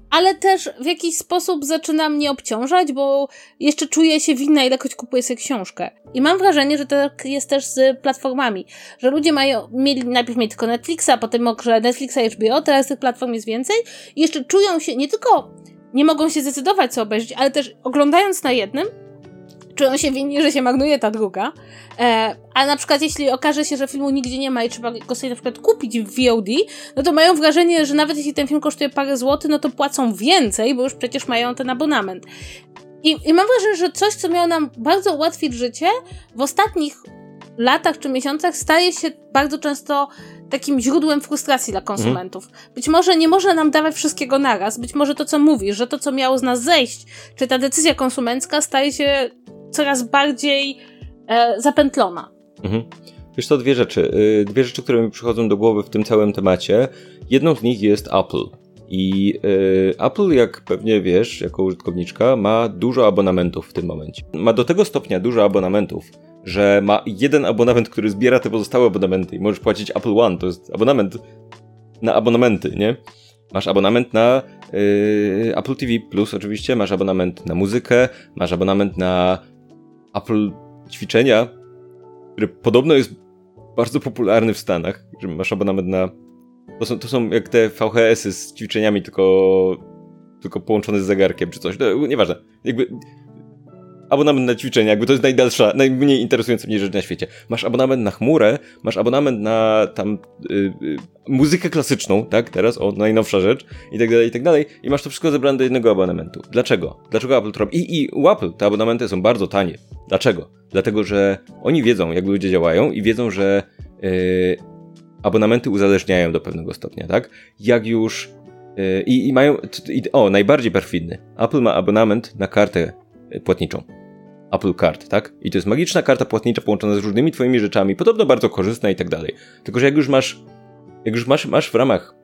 ale też w jakiś sposób zaczyna mnie obciążać, bo jeszcze czuję się winna, ilekroć kupuję sobie książkę. I mam wrażenie, że tak jest też z platformami, że ludzie mają, mieli najpierw mieli tylko Netflixa, potem może Netflixa i HBO, teraz tych platform jest więcej i jeszcze czują się, nie tylko nie mogą się zdecydować co obejrzeć, ale też oglądając na jednym, czują się winni, że się marnuje ta druga. E, a na przykład jeśli okaże się, że filmu nigdzie nie ma i trzeba go sobie na przykład kupić w VOD, no to mają wrażenie, że nawet jeśli ten film kosztuje parę złotych, no to płacą więcej, bo już przecież mają ten abonament. I, I mam wrażenie, że coś, co miało nam bardzo ułatwić życie, w ostatnich latach czy miesiącach staje się bardzo często takim źródłem frustracji dla konsumentów. Mhm. Być może nie może nam dawać wszystkiego naraz, być może to, co mówisz, że to, co miało z nas zejść, czy ta decyzja konsumencka staje się coraz bardziej e, zapętlona. Mhm. Wiesz to dwie rzeczy. Y, dwie rzeczy, które mi przychodzą do głowy w tym całym temacie. Jedną z nich jest Apple. I y, Apple, jak pewnie wiesz, jako użytkowniczka, ma dużo abonamentów w tym momencie. Ma do tego stopnia dużo abonamentów, że ma jeden abonament, który zbiera te pozostałe abonamenty i możesz płacić Apple One. To jest abonament na abonamenty, nie? Masz abonament na y, Apple TV Plus oczywiście, masz abonament na muzykę, masz abonament na Apple ćwiczenia, który podobno jest bardzo popularny w Stanach, że masz abonament na... To są, to są jak te VHS-y z ćwiczeniami, tylko, tylko połączone z zegarkiem czy coś. No, nieważne. Jakby abonament na ćwiczenia, jakby to jest najdalsza, najmniej interesująca mnie rzecz na świecie. Masz abonament na chmurę, masz abonament na tam y, y, muzykę klasyczną, tak, teraz, o, najnowsza rzecz i tak dalej, i tak dalej i masz to wszystko zebrane do jednego abonamentu. Dlaczego? Dlaczego Apple to robi? I, i u Apple te abonamenty są bardzo tanie. Dlaczego? Dlatego, że oni wiedzą, jak ludzie działają i wiedzą, że y, abonamenty uzależniają do pewnego stopnia, tak? Jak już y, i, mają, i, o, najbardziej perfidny. Apple ma abonament na kartę płatniczą. Apple Card, tak? I to jest magiczna karta płatnicza połączona z różnymi twoimi rzeczami, podobno bardzo korzystna i tak dalej. Tylko, że jak już masz, jak już masz, masz w ramach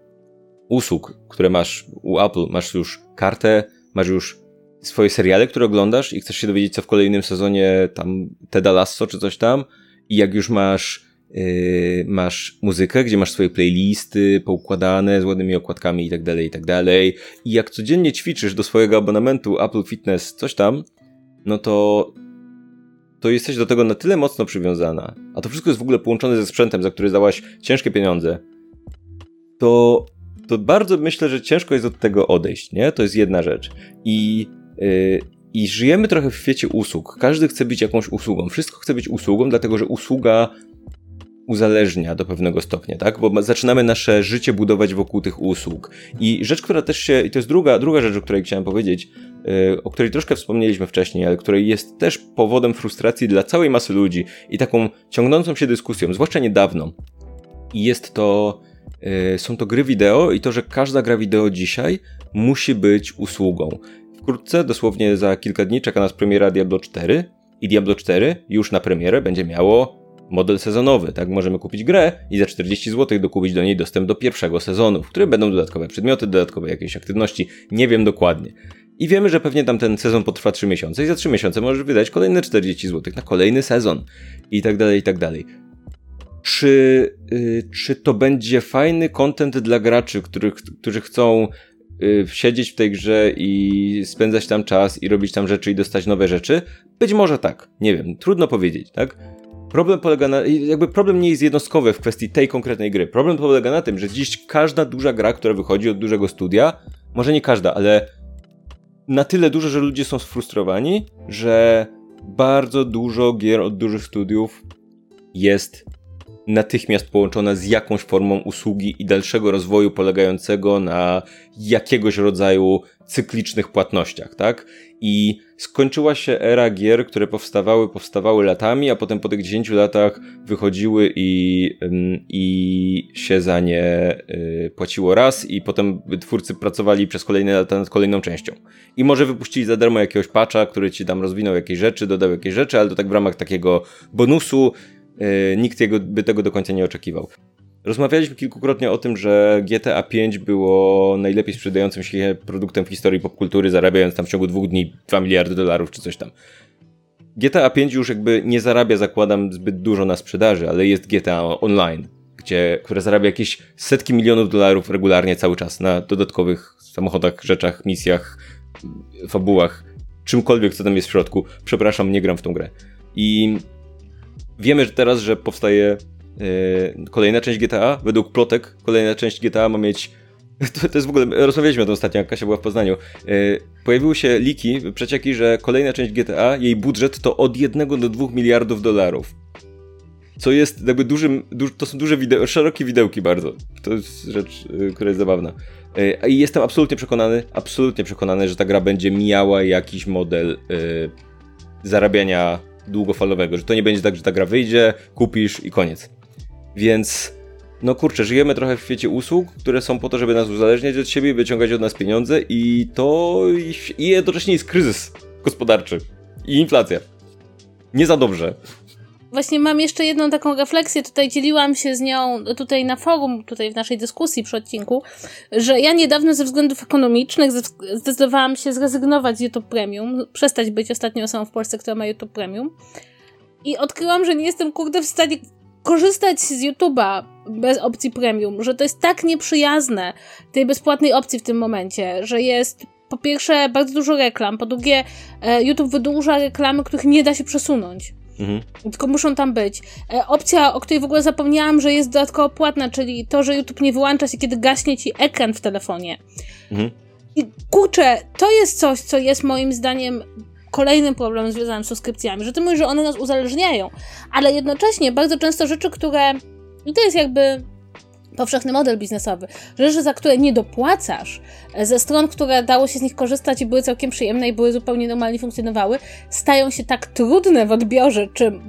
usług, które masz u Apple, masz już kartę, masz już swoje seriale, które oglądasz i chcesz się dowiedzieć, co w kolejnym sezonie tam Teda Lasso czy coś tam i jak już masz Yy, masz muzykę, gdzie masz swoje playlisty poukładane z ładnymi okładkami i tak dalej, i tak dalej. I jak codziennie ćwiczysz do swojego abonamentu Apple Fitness coś tam, no to to jesteś do tego na tyle mocno przywiązana, a to wszystko jest w ogóle połączone ze sprzętem, za który dałaś ciężkie pieniądze, to, to bardzo myślę, że ciężko jest od tego odejść, nie? To jest jedna rzecz. I, I żyjemy trochę w świecie usług. Każdy chce być jakąś usługą. Wszystko chce być usługą, dlatego że usługa uzależnia do pewnego stopnia, tak? Bo zaczynamy nasze życie budować wokół tych usług. I rzecz, która też się, i to jest druga, druga rzecz, o której chciałem powiedzieć, yy, o której troszkę wspomnieliśmy wcześniej, ale której jest też powodem frustracji dla całej masy ludzi i taką ciągnącą się dyskusją, zwłaszcza niedawno. I jest to, yy, są to gry wideo i to, że każda gra wideo dzisiaj musi być usługą. Wkrótce, dosłownie za kilka dni, czeka nas premiera Diablo 4 i Diablo 4 już na premierę będzie miało model sezonowy, tak? Możemy kupić grę i za 40 zł dokupić do niej dostęp do pierwszego sezonu, w którym będą dodatkowe przedmioty, dodatkowe jakieś aktywności, nie wiem dokładnie. I wiemy, że pewnie tam ten sezon potrwa 3 miesiące i za 3 miesiące możesz wydać kolejne 40 zł na kolejny sezon i tak dalej, i tak dalej. Czy, yy, czy to będzie fajny content dla graczy, których, którzy chcą yy, siedzieć w tej grze i spędzać tam czas i robić tam rzeczy i dostać nowe rzeczy? Być może tak, nie wiem, trudno powiedzieć, tak? Problem polega na. Jakby problem nie jest jednostkowy w kwestii tej konkretnej gry. Problem polega na tym, że dziś każda duża gra, która wychodzi od dużego studia, może nie każda, ale na tyle dużo, że ludzie są sfrustrowani, że bardzo dużo gier od dużych studiów jest natychmiast połączona z jakąś formą usługi i dalszego rozwoju polegającego na jakiegoś rodzaju cyklicznych płatnościach, tak? I skończyła się era gier, które powstawały, powstawały latami, a potem po tych 10 latach wychodziły i, i się za nie y, płaciło raz i potem twórcy pracowali przez kolejne lata nad kolejną częścią. I może wypuścili za darmo jakiegoś patcha, który ci tam rozwinął jakieś rzeczy, dodał jakieś rzeczy, ale to tak w ramach takiego bonusu nikt jego, by tego do końca nie oczekiwał. Rozmawialiśmy kilkukrotnie o tym, że GTA V było najlepiej sprzedającym się produktem w historii popkultury, zarabiając tam w ciągu dwóch dni 2 miliardy dolarów czy coś tam. GTA V już jakby nie zarabia, zakładam, zbyt dużo na sprzedaży, ale jest GTA Online, gdzie, które zarabia jakieś setki milionów dolarów regularnie cały czas na dodatkowych samochodach, rzeczach, misjach, fabułach, czymkolwiek, co tam jest w środku. Przepraszam, nie gram w tą grę. I wiemy że teraz, że powstaje yy, kolejna część GTA. Według plotek kolejna część GTA ma mieć to, to jest w ogóle, rozmawialiśmy o tym ostatnio, jak Kasia była w Poznaniu. Yy, pojawiły się liki, przecieki, że kolejna część GTA, jej budżet to od 1 do 2 miliardów dolarów. Co jest jakby dużym, duż, to są duże wideo, szerokie widełki bardzo. To jest rzecz, yy, która jest zabawna. Yy, I jestem absolutnie przekonany, absolutnie przekonany, że ta gra będzie mijała jakiś model zarabiania długofalowego, że to nie będzie tak, że ta gra wyjdzie, kupisz i koniec. Więc no kurczę, żyjemy trochę w świecie usług, które są po to, żeby nas uzależniać od siebie wyciągać od nas pieniądze i to i jednocześnie jest kryzys gospodarczy i inflacja. Nie za dobrze. Właśnie mam jeszcze jedną taką refleksję, tutaj dzieliłam się z nią tutaj na forum, tutaj w naszej dyskusji przy odcinku, że ja niedawno ze względów ekonomicznych zdecydowałam się zrezygnować z YouTube Premium, przestać być ostatnią osobą w Polsce, która ma YouTube Premium i odkryłam, że nie jestem kurde w stanie korzystać z YouTube'a bez opcji premium, że to jest tak nieprzyjazne tej bezpłatnej opcji w tym momencie, że jest po pierwsze bardzo dużo reklam, po drugie e, YouTube wydłuża reklamy, których nie da się przesunąć. Mhm. Tylko muszą tam być. E, opcja, o której w ogóle zapomniałam, że jest dodatkowo płatna, czyli to, że YouTube nie wyłącza się, kiedy gaśnie ci ekran w telefonie. Mhm. I kurczę, to jest coś, co jest moim zdaniem kolejnym problemem związanym z subskrypcjami, że ty mówisz, że one nas uzależniają, ale jednocześnie bardzo często rzeczy, które. I to jest jakby powszechny model biznesowy. Rzeczy, za które nie dopłacasz, e, ze stron, które dało się z nich korzystać i były całkiem przyjemne i były zupełnie normalnie funkcjonowały, stają się tak trudne w odbiorze, czy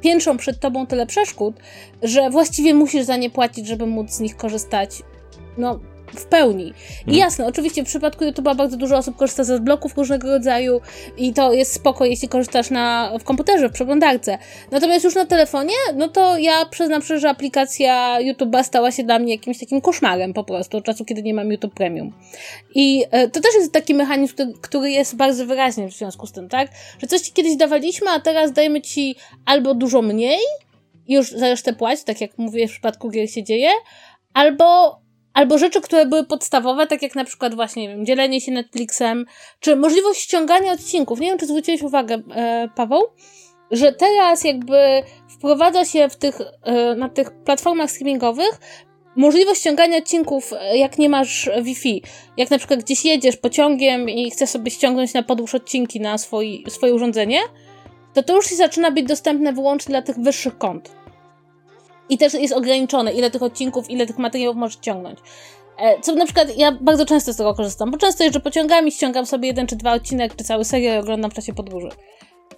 piętrzą przed tobą tyle przeszkód, że właściwie musisz za nie płacić, żeby móc z nich korzystać. No, w pełni. I mhm. jasne, oczywiście w przypadku YouTube'a bardzo dużo osób korzysta z bloków różnego rodzaju i to jest spoko, jeśli korzystasz na, w komputerze, w przeglądarce. Natomiast już na telefonie, no to ja przyznam szczerze, że aplikacja YouTube'a stała się dla mnie jakimś takim koszmarem po prostu, od czasu, kiedy nie mam YouTube Premium. I e, to też jest taki mechanizm, który, który jest bardzo wyraźny w związku z tym, tak? Że coś ci kiedyś dawaliśmy, a teraz dajemy ci albo dużo mniej, już za resztę płać, tak jak mówię w przypadku gier się dzieje, albo albo rzeczy, które były podstawowe, tak jak na przykład właśnie, nie wiem, dzielenie się Netflixem, czy możliwość ściągania odcinków. Nie wiem, czy zwróciłeś uwagę, e, Paweł, że teraz jakby wprowadza się w tych, e, na tych platformach streamingowych możliwość ściągania odcinków, e, jak nie masz Wi-Fi. Jak na przykład gdzieś jedziesz pociągiem i chcesz sobie ściągnąć na podróż odcinki na swoje urządzenie, to to już się zaczyna być dostępne wyłącznie dla tych wyższych kont. I też jest ograniczone, ile tych odcinków, ile tych materiałów możesz ciągnąć. E, co na przykład ja bardzo często z tego korzystam, bo często jeżdżę pociągami, ściągam sobie jeden czy dwa odcinek, czy cały serial oglądam w czasie podróży.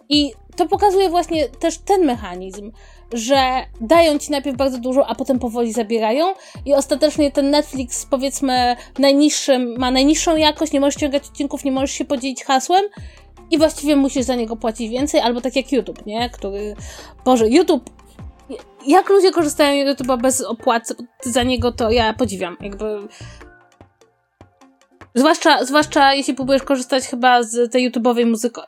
I to pokazuje właśnie też ten mechanizm, że dają ci najpierw bardzo dużo, a potem powoli zabierają i ostatecznie ten Netflix powiedzmy najniższym, ma najniższą jakość, nie możesz ściągać odcinków, nie możesz się podzielić hasłem i właściwie musisz za niego płacić więcej, albo tak jak YouTube, nie? Który, Boże, YouTube jak ludzie korzystają z YouTube'a bez opłat za niego, to ja podziwiam. Jakby Zwłaszcza, zwłaszcza jeśli próbujesz korzystać chyba z tej YouTube'owej muzyko,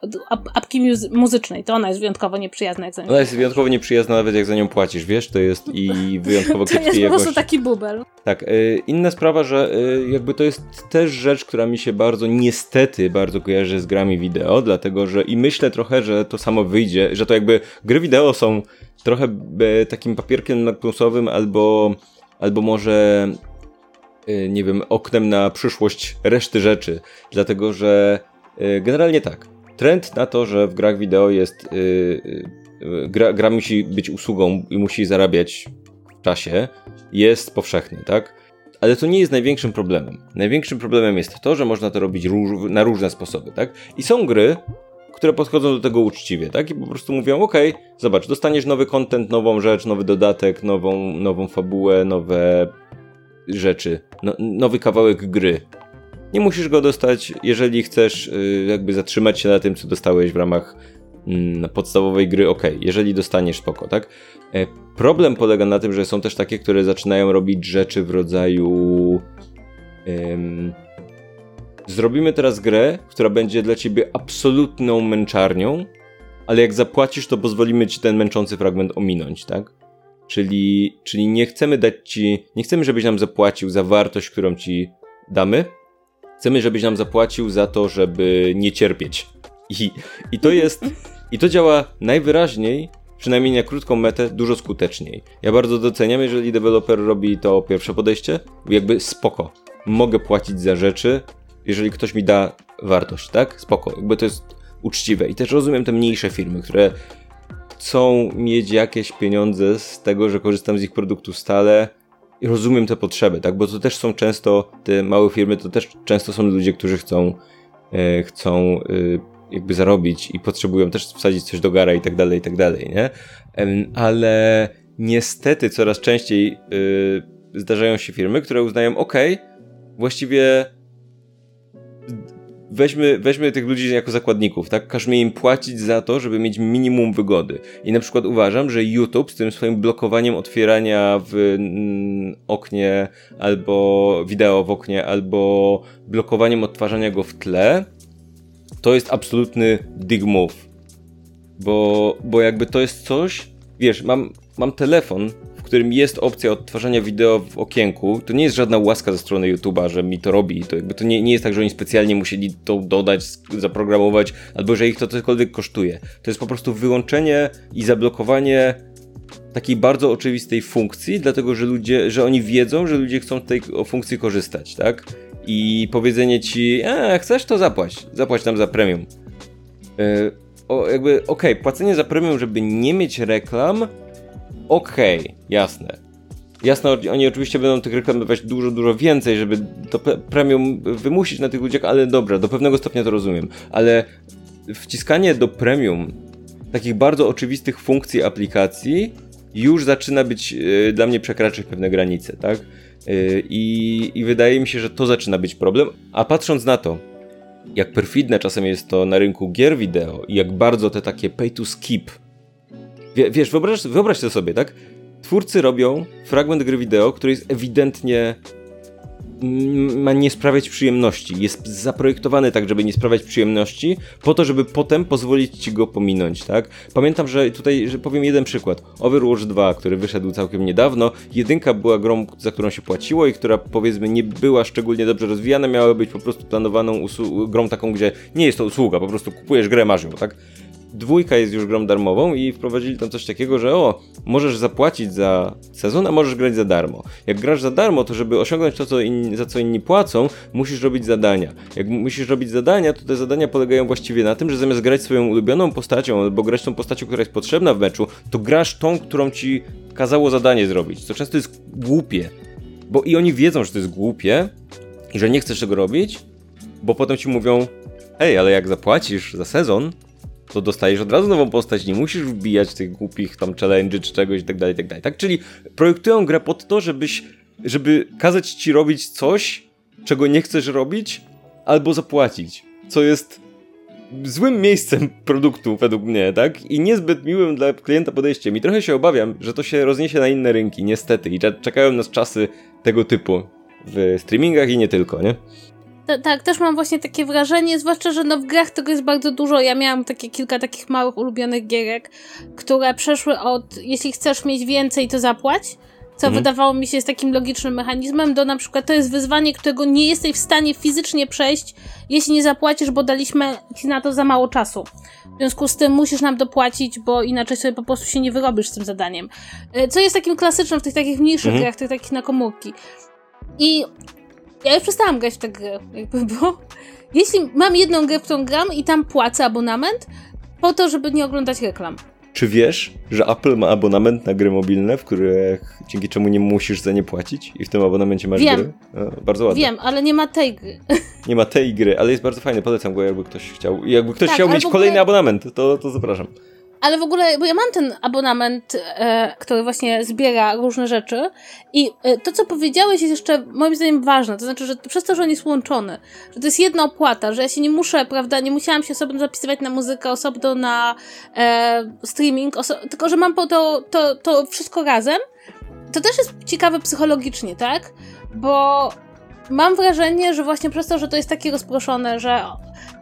apki muzycznej, to ona jest wyjątkowo nieprzyjazna. Jak za nią ona jest wyjątkowo nieprzyjazna nawet jak za nią płacisz, wiesz, to jest i wyjątkowo To jest po prostu taki bubel. Tak, y, inna sprawa, że y, jakby to jest też rzecz, która mi się bardzo, niestety, bardzo kojarzy z grami wideo, dlatego że i myślę trochę, że to samo wyjdzie, że to jakby gry wideo są trochę takim papierkiem lakmusowym albo, albo może Y, nie wiem, oknem na przyszłość reszty rzeczy, dlatego że y, generalnie tak. Trend na to, że w grach wideo jest gra, gra musi być usługą i musi zarabiać w czasie, jest powszechny, tak? Ale to nie jest największym problemem. Największym problemem jest to, że można to robić róż, na różne sposoby, tak? I są gry, które podchodzą do tego uczciwie, tak? I po prostu mówią, ok, zobacz, dostaniesz nowy content, nową rzecz, nowy dodatek, nową, nową fabułę, nowe rzeczy, no, nowy kawałek gry. Nie musisz go dostać, jeżeli chcesz y, jakby zatrzymać się na tym, co dostałeś w ramach mm, podstawowej gry, ok, jeżeli dostaniesz spoko, tak? E, problem polega na tym, że są też takie, które zaczynają robić rzeczy w rodzaju zrobimy teraz grę, która będzie dla ciebie absolutną męczarnią, ale jak zapłacisz, to pozwolimy ci ten męczący fragment ominąć, tak? Czyli, czyli nie chcemy dać ci, nie chcemy, żebyś nam zapłacił za wartość, którą ci damy. Chcemy, żebyś nam zapłacił za to, żeby nie cierpieć. I, i to jest, i to działa najwyraźniej, przynajmniej na krótką metę, dużo skuteczniej. Ja bardzo doceniam, jeżeli deweloper robi to pierwsze podejście, jakby spoko. Mogę płacić za rzeczy, jeżeli ktoś mi da wartość, tak? Spoko, jakby to jest uczciwe. I też rozumiem te mniejsze firmy, które chcą mieć jakieś pieniądze z tego, że korzystam z ich produktów stale i rozumiem te potrzeby, tak? Bo to też są często, te małe firmy, to też często są ludzie, którzy chcą, e, chcą e, jakby zarobić i potrzebują też wsadzić coś do gara i tak dalej, i tak dalej, nie? E, ale niestety coraz częściej e, zdarzają się firmy, które uznają, ok, właściwie weźmy, weźmy tych ludzi jako zakładników, tak? Każmy im płacić za to, żeby mieć minimum wygody. I na przykład uważam, że YouTube z tym swoim blokowaniem otwierania w mm, oknie, albo wideo w oknie, albo blokowaniem odtwarzania go w tle, to jest absolutny dig move. Bo, bo jakby to jest coś, wiesz, mam, mam telefon, którym jest opcja odtwarzania wideo w okienku, to nie jest żadna łaska ze strony YouTube'a, że mi to robi. To, jakby to nie, nie jest tak, że oni specjalnie musieli to dodać, zaprogramować, albo że ich to cokolwiek kosztuje. To jest po prostu wyłączenie i zablokowanie takiej bardzo oczywistej funkcji, dlatego że ludzie, że oni wiedzą, że ludzie chcą z tej funkcji korzystać, tak? I powiedzenie ci, a chcesz to zapłać, zapłać nam za premium. Yy, o, jakby, okej, okay, płacenie za premium, żeby nie mieć reklam, okej, okay, jasne. Jasne, oni oczywiście będą tych reklam dużo, dużo więcej, żeby to premium wymusić na tych ludziach, ale dobra, do pewnego stopnia to rozumiem. Ale wciskanie do premium takich bardzo oczywistych funkcji aplikacji już zaczyna być yy, dla mnie przekraczać pewne granice, tak? Yy, I wydaje mi się, że to zaczyna być problem. A patrząc na to, jak perfidne czasem jest to na rynku gier wideo i jak bardzo te takie pay to skip wiesz, wyobraź, wyobraź to sobie, tak? Twórcy robią fragment gry wideo, który jest ewidentnie ma nie sprawiać przyjemności. Jest zaprojektowany tak, żeby nie sprawiać przyjemności, po to, żeby potem pozwolić ci go pominąć, tak? Pamiętam, że tutaj, że powiem jeden przykład. Overwatch 2, który wyszedł całkiem niedawno, jedynka była grą, za którą się płaciło i która powiedzmy nie była szczególnie dobrze rozwijana, miała być po prostu planowaną grą taką, gdzie nie jest to usługa, po prostu kupujesz grę, masz ją, tak? Dwójka jest już grą darmową i wprowadzili tam coś takiego, że o, możesz zapłacić za sezon, a możesz grać za darmo. Jak grasz za darmo, to żeby osiągnąć to, co inni, za co inni płacą, musisz robić zadania. Jak musisz robić zadania, to te zadania polegają właściwie na tym, że zamiast grać swoją ulubioną postacią albo grać tą postacią, która jest potrzebna w meczu, to grasz tą, którą ci kazało zadanie zrobić, co często jest głupie. Bo i oni wiedzą, że to jest głupie i że nie chcesz tego robić, bo potem ci mówią, hej, ale jak zapłacisz za sezon, to dostajesz od razu nową postać, nie musisz wbijać tych głupich tam challenge czy czegoś i tak dalej, tak. Tak, czyli projektują grę pod to, żebyś, żeby kazać ci robić coś, czego nie chcesz robić, albo zapłacić, co jest złym miejscem produktu według mnie, tak? I niezbyt miłym dla klienta podejściem. I trochę się obawiam, że to się rozniesie na inne rynki, niestety. I czekają nas czasy tego typu w streamingach i nie tylko, nie? Tak, też mam właśnie takie wrażenie, zwłaszcza, że no w grach tego jest bardzo dużo. Ja miałam takie kilka takich małych ulubionych gierek, które przeszły od jeśli chcesz mieć więcej, to zapłać, co mhm. wydawało mi się jest takim logicznym mechanizmem, do na przykład to jest wyzwanie, którego nie jesteś w stanie fizycznie przejść, jeśli nie zapłacisz, bo daliśmy ci na to za mało czasu. W związku z tym musisz nam dopłacić, bo inaczej sobie po prostu się nie wyrobisz z tym zadaniem. E, co jest takim klasycznym w tych takich mniejszych mhm. grach, tych takich na komórki. I ja już przestałam grać w tę grę, jakby, bo jeśli mam jedną grę, w którą gram i tam płacę abonament, po to, żeby nie oglądać reklam. Czy wiesz, że Apple ma abonament na gry mobilne, w których dzięki czemu nie musisz za nie płacić i w tym abonamencie masz Wiem. gry? No, bardzo ładnie. Wiem, ale nie ma tej gry. Nie ma tej gry, ale jest bardzo fajny, polecam go, jakby ktoś chciał. I jakby ktoś Tak, chciał mieć kolejny abonament, to, to zapraszam. Ale w ogóle, bo ja mam ten abonament, e, który właśnie zbiera różne rzeczy i e, to, co powiedziałeś jest jeszcze moim zdaniem ważne, to znaczy, że przez to, że on jest łączony, że to jest jedna opłata, że ja się nie muszę, prawda, nie musiałam się osobno zapisywać na muzykę, osobno na e, streaming, oso- tylko, że mam po to, to, to wszystko razem, to też jest ciekawe psychologicznie, tak? Bo mam wrażenie, że właśnie przez to, że to jest takie rozproszone, że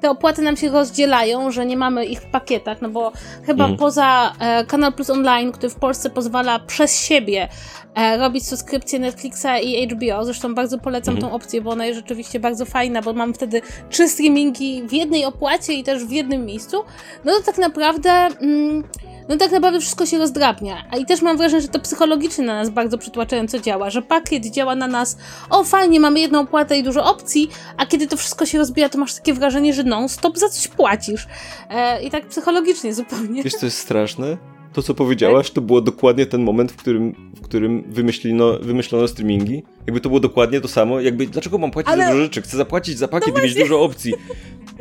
te opłaty nam się rozdzielają, że nie mamy ich w pakietach, no bo chyba Mhm. poza e, Kanal Plus Online, który w Polsce pozwala przez siebie e, robić subskrypcję Netflixa i HBO, zresztą bardzo polecam Mhm. tą opcję, bo ona jest rzeczywiście bardzo fajna, bo mam wtedy trzy streamingi w jednej opłacie i też w jednym miejscu, no to tak naprawdę... Mm, no tak naprawdę wszystko się rozdrabnia. A i też mam wrażenie, że to psychologicznie na nas bardzo przytłaczająco działa, że pakiet działa na nas, o fajnie, mamy jedną opłatę i dużo opcji, a kiedy to wszystko się rozbija, to masz takie wrażenie, że non-stop za coś płacisz. E, I tak psychologicznie zupełnie. Wiesz, co jest straszne? To, co powiedziałaś, to było dokładnie ten moment, w którym, w którym wymyślino, wymyślono streamingi. Jakby to było dokładnie to samo. Jakby, dlaczego mam płacić Ale- za dużo rzeczy? Chcę zapłacić za pakiet i mieć dużo opcji.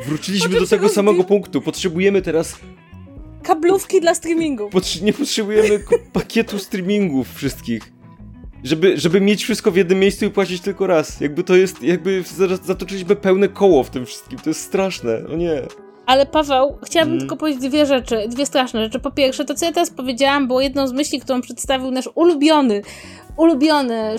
Wróciliśmy do tego samego punktu. Potrzebujemy teraz Kablówki dla streamingu. Nie potrzebujemy pakietu streamingów wszystkich. Żeby, żeby mieć wszystko w jednym miejscu i płacić tylko raz. Jakby to jest, jakby zatoczyliśmy pełne koło w tym wszystkim. To jest straszne. O nie. Ale Paweł, chciałabym Mm. tylko powiedzieć dwie rzeczy, dwie straszne rzeczy. Po pierwsze, to co ja teraz powiedziałam, było jedną z myśli, którą przedstawił nasz ulubiony, ulubiony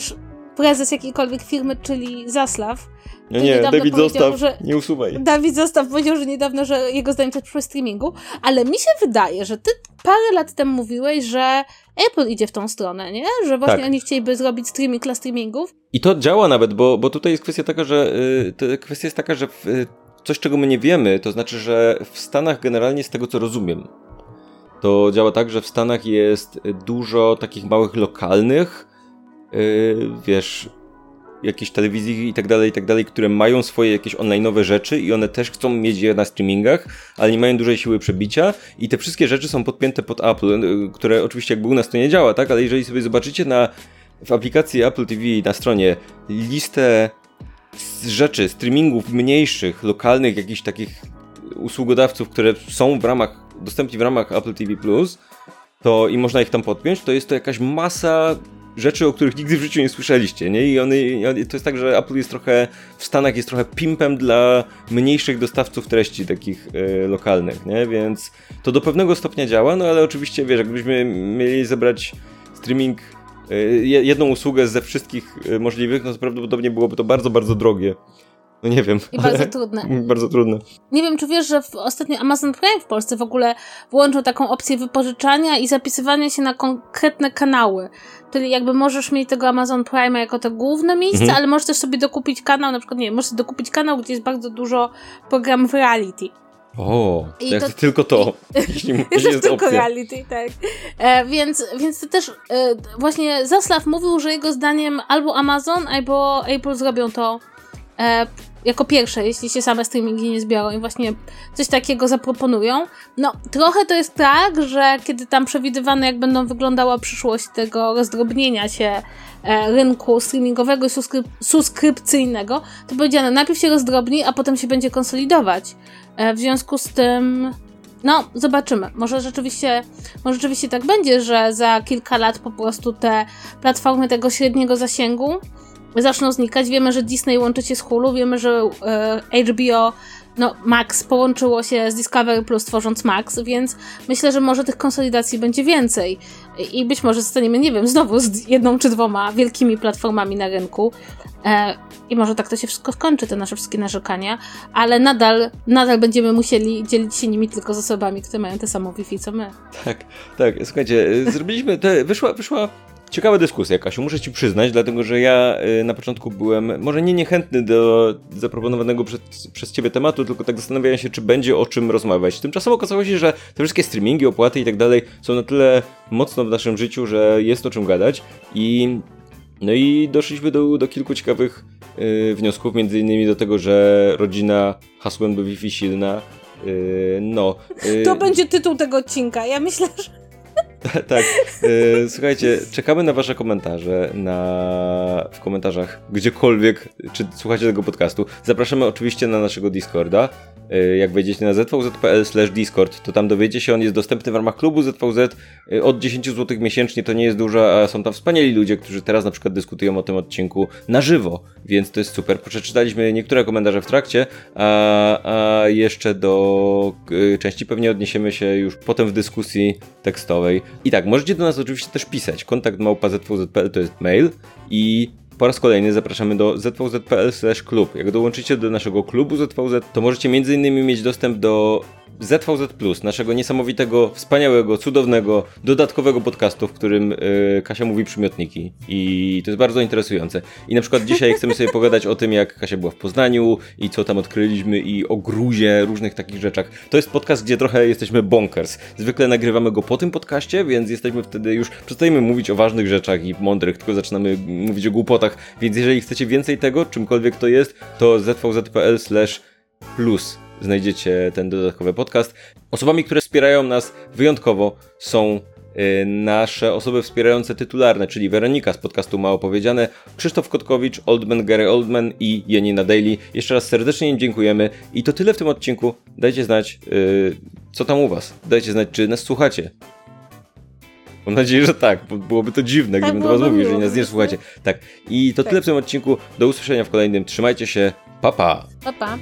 prezes jakiejkolwiek firmy, czyli Zaslaw. No nie, powiedział, zostaw, że- nie usuwaj. Dawid Zostaw powiedział, że niedawno, że jego zdaniem to jest przyszłość streamingu, ale mi się wydaje, że ty parę lat temu mówiłeś, że Apple idzie w tą stronę, nie? Że właśnie Tak. oni chcieliby zrobić streaming dla streamingów. I to działa nawet, bo, bo tutaj jest kwestia taka, że y, to kwestia jest taka, że w, y, coś, czego my nie wiemy, to znaczy, że w Stanach generalnie z tego, co rozumiem, to działa tak, że w Stanach jest dużo takich małych lokalnych, y, wiesz, jakiejś telewizji i tak dalej, i tak dalej, które mają swoje jakieś online'owe rzeczy i one też chcą mieć je na streamingach, ale nie mają dużej siły przebicia. I te wszystkie rzeczy są podpięte pod Apple, y, które oczywiście jakby u nas to nie działa, tak, ale jeżeli sobie zobaczycie na w aplikacji Apple TV na stronie listę rzeczy, streamingów mniejszych, lokalnych, jakichś takich usługodawców, które są w ramach, dostępni w ramach Apple TV+, to i można ich tam podpiąć, to jest to jakaś masa rzeczy, o których nigdy w życiu nie słyszeliście, nie? I one, to jest tak, że Apple jest trochę, w Stanach jest trochę pimpem dla mniejszych dostawców treści takich e, lokalnych, nie? Więc to do pewnego stopnia działa, no ale oczywiście, wiesz, jakbyśmy mieli zebrać streaming, je- jedną usługę ze wszystkich e, możliwych, no to prawdopodobnie byłoby to bardzo, bardzo drogie. No nie wiem. I bardzo trudne. bardzo trudne. Nie wiem, czy wiesz, że w, ostatnio Amazon Prime w Polsce w ogóle włączył taką opcję wypożyczania i zapisywania się na konkretne kanały. Czyli jakby możesz mieć tego Amazon Prime jako to główne miejsce, Mhm. ale możesz też sobie dokupić kanał, na przykład, nie wiem, możesz dokupić kanał, gdzie jest bardzo dużo programów reality. O, I jak to- tylko to. jeśli, Jest jest tylko opcja. reality, tak. E, więc, więc to też e, właśnie Zaslav mówił, że jego zdaniem albo Amazon, albo Apple zrobią to e, jako pierwsze, jeśli się same streamingi nie zbiorą i właśnie coś takiego zaproponują. No, trochę to jest tak, że kiedy tam przewidywane, jak będą wyglądała przyszłość tego rozdrobnienia się e, rynku streamingowego i subskryp- subskrypcyjnego, to powiedziano, najpierw się rozdrobni, a potem się będzie konsolidować. E, w związku z tym no, zobaczymy. Może rzeczywiście, może rzeczywiście tak będzie, że za kilka lat po prostu te platformy tego średniego zasięgu zaczną znikać. Wiemy, że Disney łączy się z Hulu, wiemy, że e, HBO, no Max połączyło się z Discovery Plus tworząc Max, więc myślę, że może tych konsolidacji będzie więcej. I być może zostaniemy, nie wiem, znowu z jedną czy dwoma wielkimi platformami na rynku. E, I może tak to się wszystko skończy, te nasze wszystkie narzekania, ale nadal, nadal będziemy musieli dzielić się nimi tylko z osobami, które mają te samo Wi-Fi co my. Tak, tak, słuchajcie, y, zrobiliśmy, te, wyszła, wyszła ciekawa dyskusja, Kasiu, muszę ci przyznać, dlatego że ja y, na początku byłem może nie niechętny do zaproponowanego przez, przez ciebie tematu, tylko tak zastanawiałem się, czy będzie o czym rozmawiać. Tymczasem okazało się, że te wszystkie streamingi, opłaty i tak dalej są na tyle mocno w naszym życiu, że jest o czym gadać i no i doszliśmy do, do kilku ciekawych y, wniosków, między innymi do tego, że rodzina hasłem do Wi-Fi silna, y, no. y, To będzie tytuł tego odcinka. Ja myślę, że tak. E, słuchajcie, czekamy na wasze komentarze na... w komentarzach gdziekolwiek, czy słuchacie tego podcastu. Zapraszamy oczywiście na naszego Discorda. E, jak wejdziecie na zvz.pl discord, to tam dowiecie się, on jest dostępny w ramach klubu ZVZ e, od 10 zł miesięcznie, to nie jest dużo, a są tam wspaniali ludzie, którzy teraz na przykład dyskutują o tym odcinku na żywo, więc to jest super. Przeczytaliśmy niektóre komentarze w trakcie, a, a jeszcze do y, części pewnie odniesiemy się już potem w dyskusji tekstowej. I tak, możecie do nas oczywiście też pisać. Kontakt małpa zvz.pl to jest mail i po raz kolejny zapraszamy do zvz.pl klub. Jak dołączycie do naszego klubu ZVZ, to możecie m.in. mieć dostęp do ZVZ Plus, naszego niesamowitego, wspaniałego, cudownego, dodatkowego podcastu, w którym yy, Kasia mówi przymiotniki. I to jest bardzo interesujące. I na przykład dzisiaj chcemy sobie pogadać o tym, jak Kasia była w Poznaniu i co tam odkryliśmy i o gruzie, różnych takich rzeczach. To jest podcast, gdzie trochę jesteśmy bonkers. Zwykle nagrywamy go po tym podcaście, więc jesteśmy wtedy już, przestajemy mówić o ważnych rzeczach i mądrych, tylko zaczynamy mówić o głupotach. Więc jeżeli chcecie więcej tego, czymkolwiek to jest, to zvz.pl plus znajdziecie ten dodatkowy podcast. Osobami, które wspierają nas wyjątkowo są y, nasze osoby wspierające tytularne, czyli Weronika z podcastu Mało Powiedziane, Krzysztof Kotkowicz, Oldman, Gary Oldman i Janina Daily. Jeszcze raz serdecznie im dziękujemy i to tyle w tym odcinku. Dajcie znać, yy, co tam u was. Dajcie znać, czy nas słuchacie. Mam nadzieję, że tak, bo byłoby to dziwne, Tak, gdybym do was mówił, że miło. nas nie słuchacie. Tak, i to Tak. tyle w tym odcinku. Do usłyszenia w kolejnym. Trzymajcie się. Pa, pa. Pa, pa.